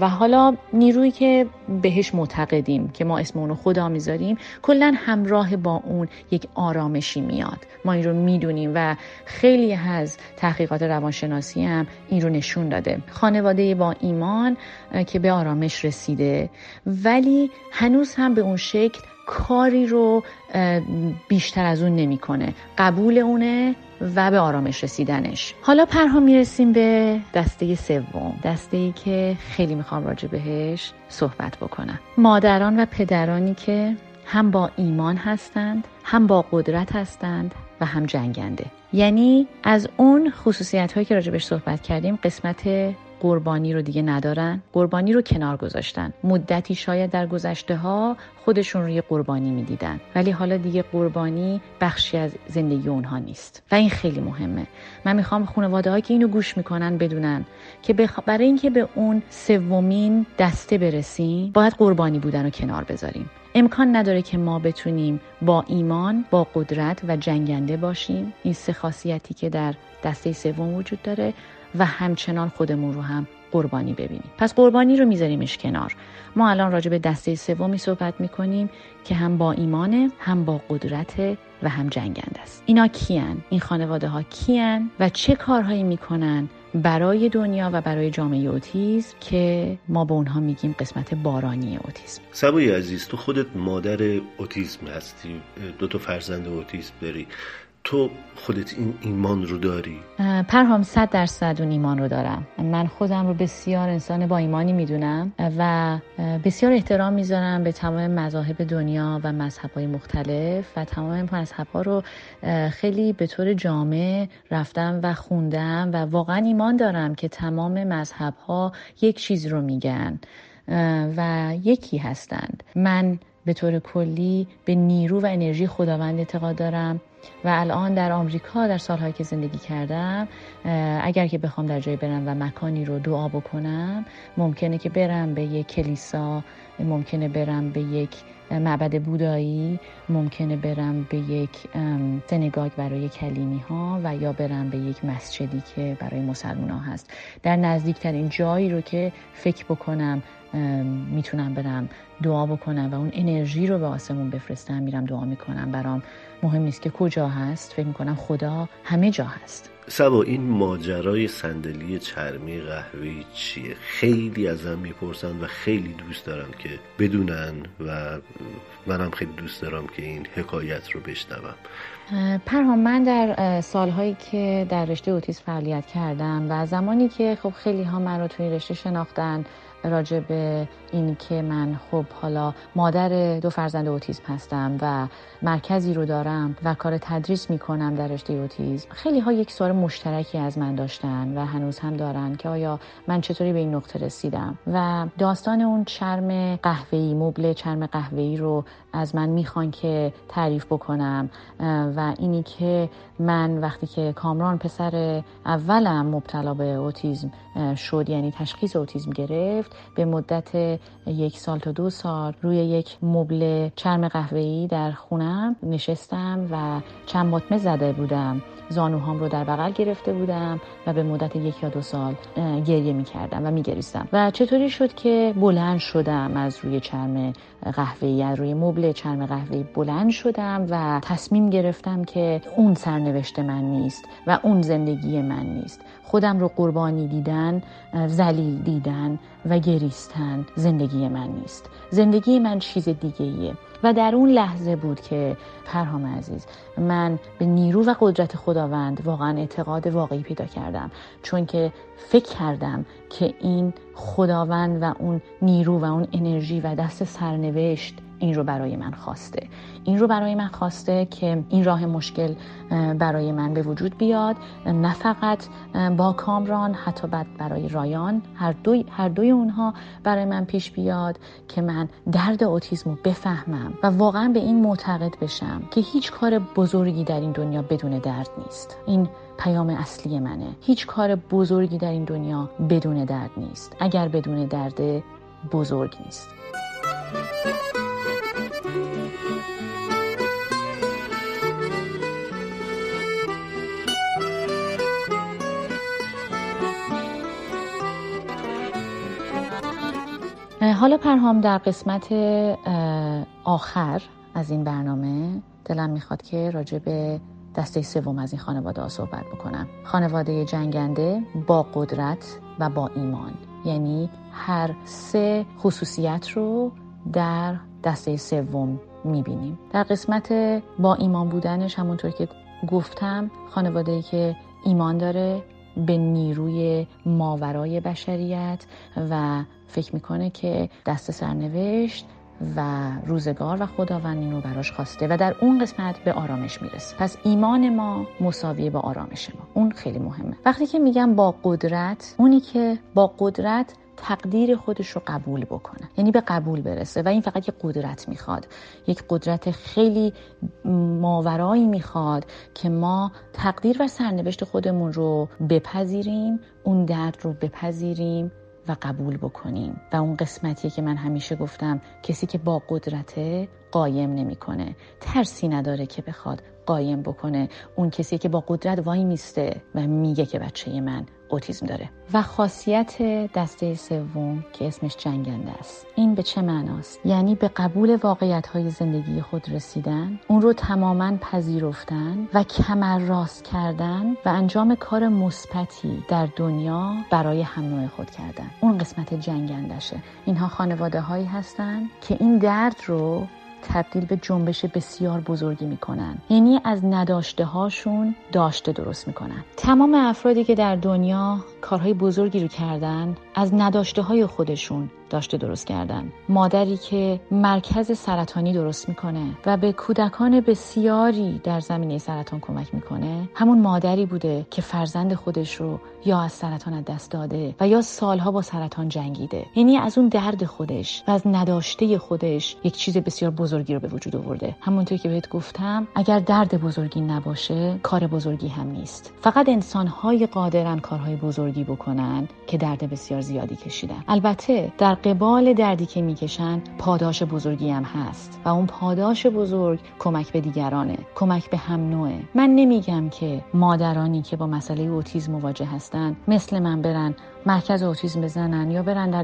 و حالا نیرویی که بهش معتقدیم که ما اسم اونو خدا می‌ذاریم کلا همراه با اون یک آرامشی میاد. ما این رو می‌دونیم و خیلی از تحقیقات روانشناسی هم این رو نشون داده. خانواده با ایمان که به آرامش رسیده. ولی هنوز هم به اون شکل کاری رو بیشتر از اون نمی‌کنه. قبول اونه و به آرامش رسیدنش. حالا پرها می‌رسیم به دسته سوم. دسته ای که خیلی می‌خوام راجع بهش صحبت بکنم. مادران و پدرانی که هم با ایمان هستند هم با قدرت هستند و هم جنگنده. یعنی از اون خصوصیت هایی که راجبش صحبت کردیم قسمت قربانی رو دیگه ندارن قربانی رو کنار گذاشتن. مدتی شاید در گذشته ها خودشون روی قربانی می‌دیدن. ولی حالا دیگه قربانی بخشی از زندگی اونها نیست. و این خیلی مهمه. من می‌خوام خانواده که اینو گوش می‌کنن بدونن که برای اینکه به اون سومین دسته برسیم باید قربانی بودن رو کنار بذاریم. امکان نداره که ما بتونیم با ایمان با قدرت و جنگنده باشیم. این سه خاصیتی که در دسته سوم وجود داره. و همچنان خودمون رو هم قربانی ببینیم. پس قربانی رو میذاریمش کنار. ما الان راجع به دسته سومی صحبت می‌کنیم که هم با ایمانه هم با قدرت و هم جنگنده است. اینا کیان این خانواده ها کیان و چه کارهایی می‌کنن برای دنیا و برای جامعه اوتیسم که ما به اونها میگیم قسمت بارانی اوتیسم؟ سبایی عزیز تو خودت مادر اوتیسم هستی. دو تا فرزند اوتیسم داری. تو خودت این ایمان رو داری؟ پرهام صد درصد اون ایمان رو دارم. من خودم رو بسیار انسان با ایمانی می‌دونم و بسیار احترام می‌ذارم به تمام مذاهب دنیا و مذهب های مختلف و تمام مذهب ها رو خیلی به طور جامع رفتم و خوندم و واقعا ایمان دارم که تمام مذهب ها یک چیز رو میگن و یکی هستند. من به طور کلی به نیرو و انرژی خداوند اعتقاد دارم. و الان در آمریکا در سالهایی که زندگی کردم اگر که بخوام در جایی برم و مکانی رو دعا بکنم ممکنه که برم به یک کلیسا ممکنه برم به یک معبد بودایی ممکنه برم به یک سنگاگ برای کلیمی ها و یا برم به یک مسجدی که برای مسلمان ها هست. در نزدیکترین جایی رو که فکر بکنم می‌تونم برم دعا بکنم و اون انرژی رو به آسمون بفرستم میرم دعا می‌کنم برام مهم نیست که کجا هست فکر می‌کنم خدا همه جا هست. سبا این ماجرای صندلی چرمی قهوه‌ای چیه؟ خیلی ازم می‌پرسن و خیلی دوست دارم که بدونن و منم خیلی دوست دارم که این حکایت رو بشنوم. پرهام من در سالهایی که در رشته اوتیسم فعالیت کردم و زمانی که خب خیلی ها من رو توی رشته شناختن راجع به این که من خب حالا مادر دو فرزند اوتیسم هستم و مرکزی رو دارم و کار تدریس می‌کنم در رشته اوتیسم خیلی ها یک سوال مشترکی از من داشتن و هنوز هم دارن که آیا من چطوری به این نقطه رسیدم؟ و داستان اون چرم قهوه‌ای مبل چرم قهوه‌ای رو از من می‌خوان که تعریف بکنم و اینی که من وقتی که کامران پسر اولم مبتلا به اوتیسم شد یعنی تشخیص اوتیسم گرفت به مدت یک سال تا دو سال روی یک مبل چرم قهوه‌ای در خونم نشستم و چند بطمه زده بودم. زانوهام رو در بغل گرفته بودم و به مدت یک یا دو سال گریه می کردم و می گریستم و چطوری شد که بلند شدم از روی چرم قهوه‌ای از روی مبل چرم قهوه‌ای بلند شدم و تصمیم گرفتم که اون سرنوشت من نیست و اون زندگی من نیست. خودم رو قربانی دیدن زلیل دیدن و و گریستن زندگی من نیست. زندگی من چیز دیگه و در اون لحظه بود که پرهام عزیز من به نیرو و قدرت خداوند واقعا اعتقاد واقعی پیدا کردم. چون که فکر کردم که این خداوند و اون نیرو و اون انرژی و دست سرنوشت این رو برای من خواسته. این رو برای من خواسته که این راه مشکل برای من به وجود بیاد. نه فقط با کامران حتی بعد برای رایان. هر دوی, هر دوی اونها برای من پیش بیاد که من درد اوتیسم رو بفهمم و واقعا به این معتقد بشم که هیچ کار بزرگی در این دنیا بدون درد نیست. این پیام اصلی منه. هیچ کار بزرگی در این دنیا بدون درد نیست. اگر بدون درد بزرگ نیست. حالا پرهام در قسمت آخر از این برنامه دلم می‌خواد که راجع به دسته سوم از این خانواده ها صحبت بکنم. خانواده جنگنده با قدرت و با ایمان. یعنی هر سه خصوصیت رو در دسته سوم می‌بینیم. در قسمت با ایمان بودنش همونطور که گفتم خانواده ای که ایمان داره به نیروی ماورای بشریت و فکر می‌کنه که دست سرنوشت و روزگار و خداوند اینو براش خواسته و در اون قسمت به آرامش می‌رسه. پس ایمان ما مساویه با آرامش ما. اون خیلی مهمه. وقتی که میگم با قدرت اونی که با قدرت تقدیر خودش رو قبول بکنه. یعنی به قبول برسه و این فقط یک قدرت می‌خواد. یک قدرت خیلی ماورایی می‌خواد که ما تقدیر و سرنوشت خودمون رو بپذیریم اون درد رو بپذیریم و قبول بکنیم. و اون قسمتیه که من همیشه گفتم کسی که با قدرته قایم نمی‌کنه. ترسی نداره که بخواد قایم بکنه. اون کسی که با قدرت وای میسته و میگه که بچه من اوتیزم داره. و خاصیت دسته سوم که اسمش جنگنده است. این به چه معناست؟ یعنی به قبول واقعیت های زندگی خود رسیدن اون رو تماما پذیرفتن و کمر راست کردن و انجام کار مثبتی در دنیا برای هم نوع خود کردن. اون قسمت جنگندشه. اینها خانواده هایی هستن که این درد رو تبدیل به جنبش بسیار بزرگی می‌کنن. یعنی از نداشته هاشون داشته درست می‌کنن. تمام افرادی که در دنیا کارهای بزرگی رو کردن از نداشته های خودشون داشته درست کردن. مادری که مرکز سرطانی درست می‌کنه و به کودکان بسیاری در زمینه سرطان کمک می‌کنه همون مادری بوده که فرزند خودش رو یا از سرطان از دست داده و یا سالها با سرطان جنگیده. یعنی از اون درد خودش و از نداشته خودش یک چیز بسیار بزرگی رو به وجود آورده. همونطور که بهت گفتم اگر درد بزرگی نباشه کار بزرگی هم نیست. فقط انسانهای قادرن کارهای بزرگی بکنن که درد بسیار زیادی کشیدن. البته در قبال دردی که می‌کشن پاداش بزرگی هم هست و اون پاداش بزرگ کمک به دیگرانه کمک به هم نوعه. من نمیگم که مادرانی که با مسئله اوتیزم مواجه هستن مثل من برن مرکز اوتیزم بزنن یا برن در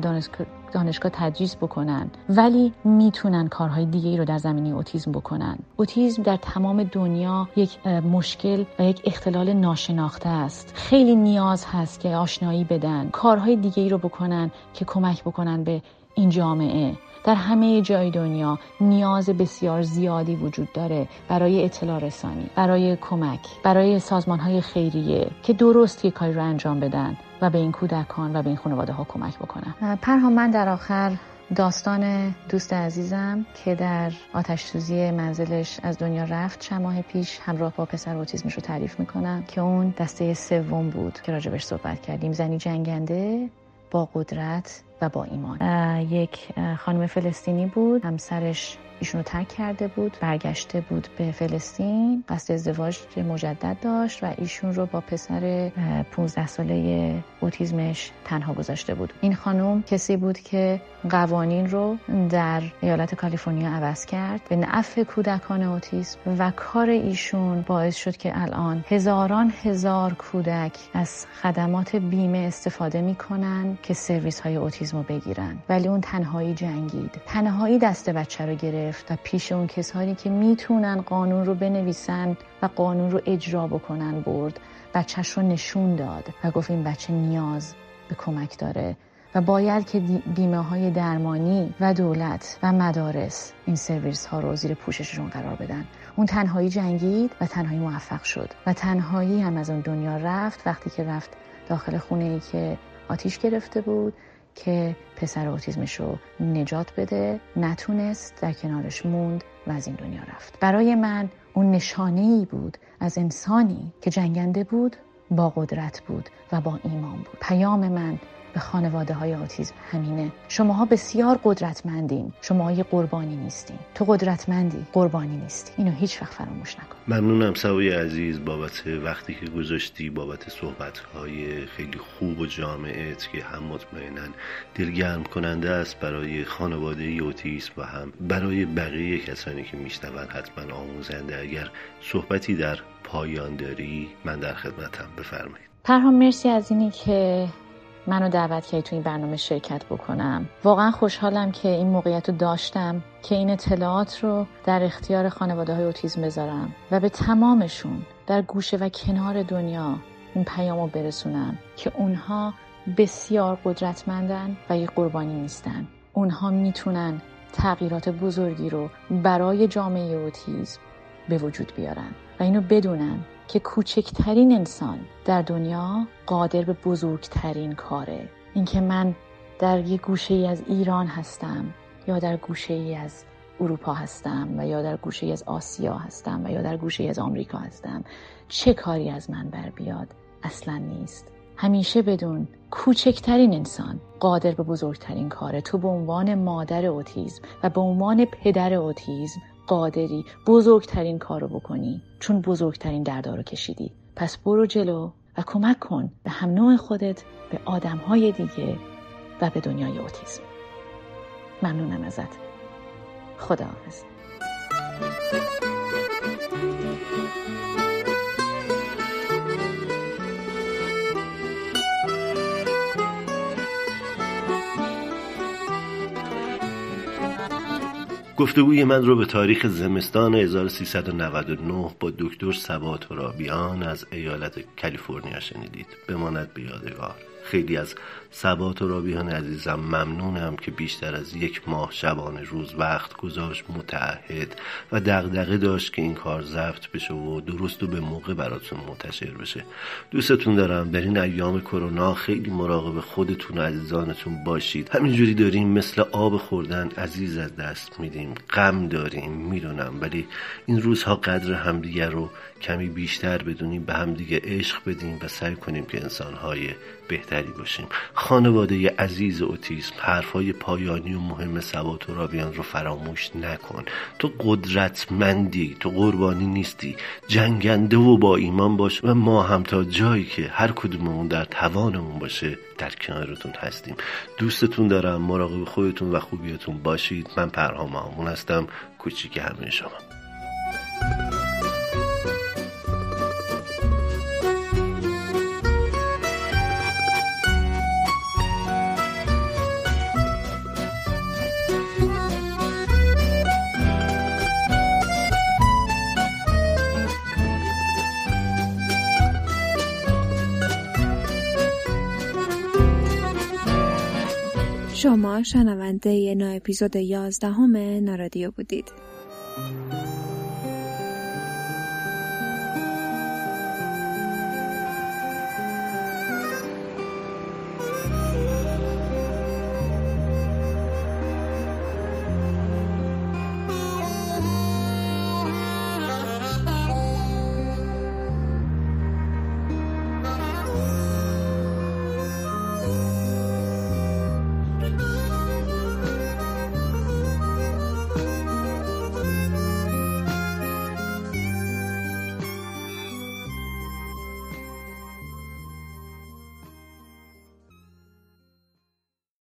دانشگاه تدریس بکنن. ولی می‌تونن کارهای دیگه ای رو در زمینه اوتیزم بکنن. اوتیزم در تمام دنیا یک مشکل و یک اختلال ناشناخته است. خیلی نیاز هست که آشنایی بدن کارهای دیگه ای رو بکنن که کمک بکنن به این جامعه. در همه جای دنیا نیاز بسیار زیادی وجود داره برای اطلاع رسانی برای کمک برای سازمان های خیریه که درست یک کاری رو انجام بدن. و به این کودکان و به این خانواده ها کمک بکنن پرهام من در آخر داستان دوست عزیزم که در آتش سوزی منزلش از دنیا رفت چند ماه پیش همراه با پسر اوتیزمش رو تعریف می‌کنم که اون دسته سوم بود که راجبش صحبت کردیم. زنی جنگنده با قدرت و با ایمان. یک خانم فلسطینی بود. همسرش ایشونو ترک کرده بود برگشته بود به فلسطین. قصد ازدواج مجدد داشت و ایشون رو با پسر 15 ساله اوتیزمش تنها گذاشته بود. این خانم کسی بود که قوانین رو در ایالت کالیفرنیا عوض کرد. به نفع کودکان اوتیسم و کار ایشون باعث شد که الان هزاران هزار کودک از خدمات بیمه استفاده می‌کنن که سرویس های اوتیسم رو بگیرن. ولی اون تنهایی جنگید. تنهایی دست بچه رو گرفت و پیش اون کسانی که می‌تونن قانون رو بنویسن و قانون رو اجرا بکنن برد. بچهش رو نشون داد و گفت این بچه نیاز به کمک داره و باید که بیمه های درمانی و دولت و مدارس این سرویس ها رو زیر پوشششون قرار بدن. اون تنهایی جنگید و تنهایی موفق شد و تنهایی هم از اون دنیا رفت. وقتی که رفت داخل خونه ای که آتیش گرفته بود که پسر اوتیزمش رو نجات بده نتونست در کنارش موند و از این دنیا رفت. برای من اون نشانه ای بود از انسانی که جنگنده بود با قدرت بود و با ایمان بود. پیام من به خانواده های آتیزم همینه. شماها بسیار قدرتمندین. شما یه قربانی نیستین. تو قدرتمندی قربانی نیستی. اینو هیچ وقت فراموش نکن. ممنونم سوای عزیز بابت وقتی که گذاشتی بابت صحبت های خیلی خوب و جامعت که هم مطمئنا دلگرم کننده است برای خانواده اوتیسم و هم برای بقیه کسانی که میشنون. حتما آموزنده. اگر صحبتی در پایان داری من در خدمتم. بفرمایید. پرهام مرسی از اینی که منو دعوت کردی تو این برنامه شرکت بکنم. واقعا خوشحالم که این موقعیت رو داشتم که این اطلاعات رو در اختیار خانواده های اوتیزم بذارم و به تمامشون در گوشه و کنار دنیا این پیام رو برسونم که اونها بسیار قدرتمندن و یه قربانی نیستن. اونها می‌تونن تغییرات بزرگی رو برای جامعه اوتیزم به وجود بیارن و اینو بدونن که کوچکترین انسان در دنیا قادر به بزرگترین کاره. اینکه من در یک گوشه ای از ایران هستم یا در گوشه ای از اروپا هستم و یا در گوشه ای از آسیا هستم و یا در گوشه ای از آمریکا هستم چه کاری از من بر بیاد اصلا نیست. همیشه بدون کوچکترین انسان قادر به بزرگترین کاره. تو به عنوان مادر اوتیزم و به عنوان پدر اوتیزم قادری بزرگترین کارو بکنی چون بزرگترین دردارو کشیدی. پس برو جلو و کمک کن به هم نوع خودت به آدمهای دیگه و به دنیای اوتیسم. ممنونم ازت. خدا گفتگوی من رو به تاریخ زمستان 1399 با دکتر سبات رابیان از ایالت کالیفرنیا شنیدید. بماند به یادگار. خیلی از ثبات و رابیان عزیزم ممنونم که بیشتر از یک ماه شبانه روز وقت گذاشت متعهد و دغدغه داشت که این کار ضبط بشه و درست و به موقع براتون منتشر بشه. دوستتون دارم در این ایام کرونا خیلی مراقب خودتون و عزیزانتون باشید. همینجوری داریم مثل آب خوردن عزیز از دست میدیم. غم داریم می‌دونم ولی این روزها قدر همدیگر رو کمی بیشتر بدونیم به همدیگه عشق بدیم و سعی کنیم که انسانهای بهتری باشیم. خانواده عزیز اوتیسم حرفهای پایانی و مهم سبات و رابیان رو فراموش نکن. تو قدرتمندی تو قربانی نیستی. جنگنده و با ایمان باش و ما هم تا جایی که هر کدوممون در توانمون باشه در کنارتون هستیم. دوستتون دارم مراقب خودتون و خوبیتون باشید. من پرهام هستم. کوچیک همه شما. شما شنونده نا اپیزود 11 نارادیو بودید.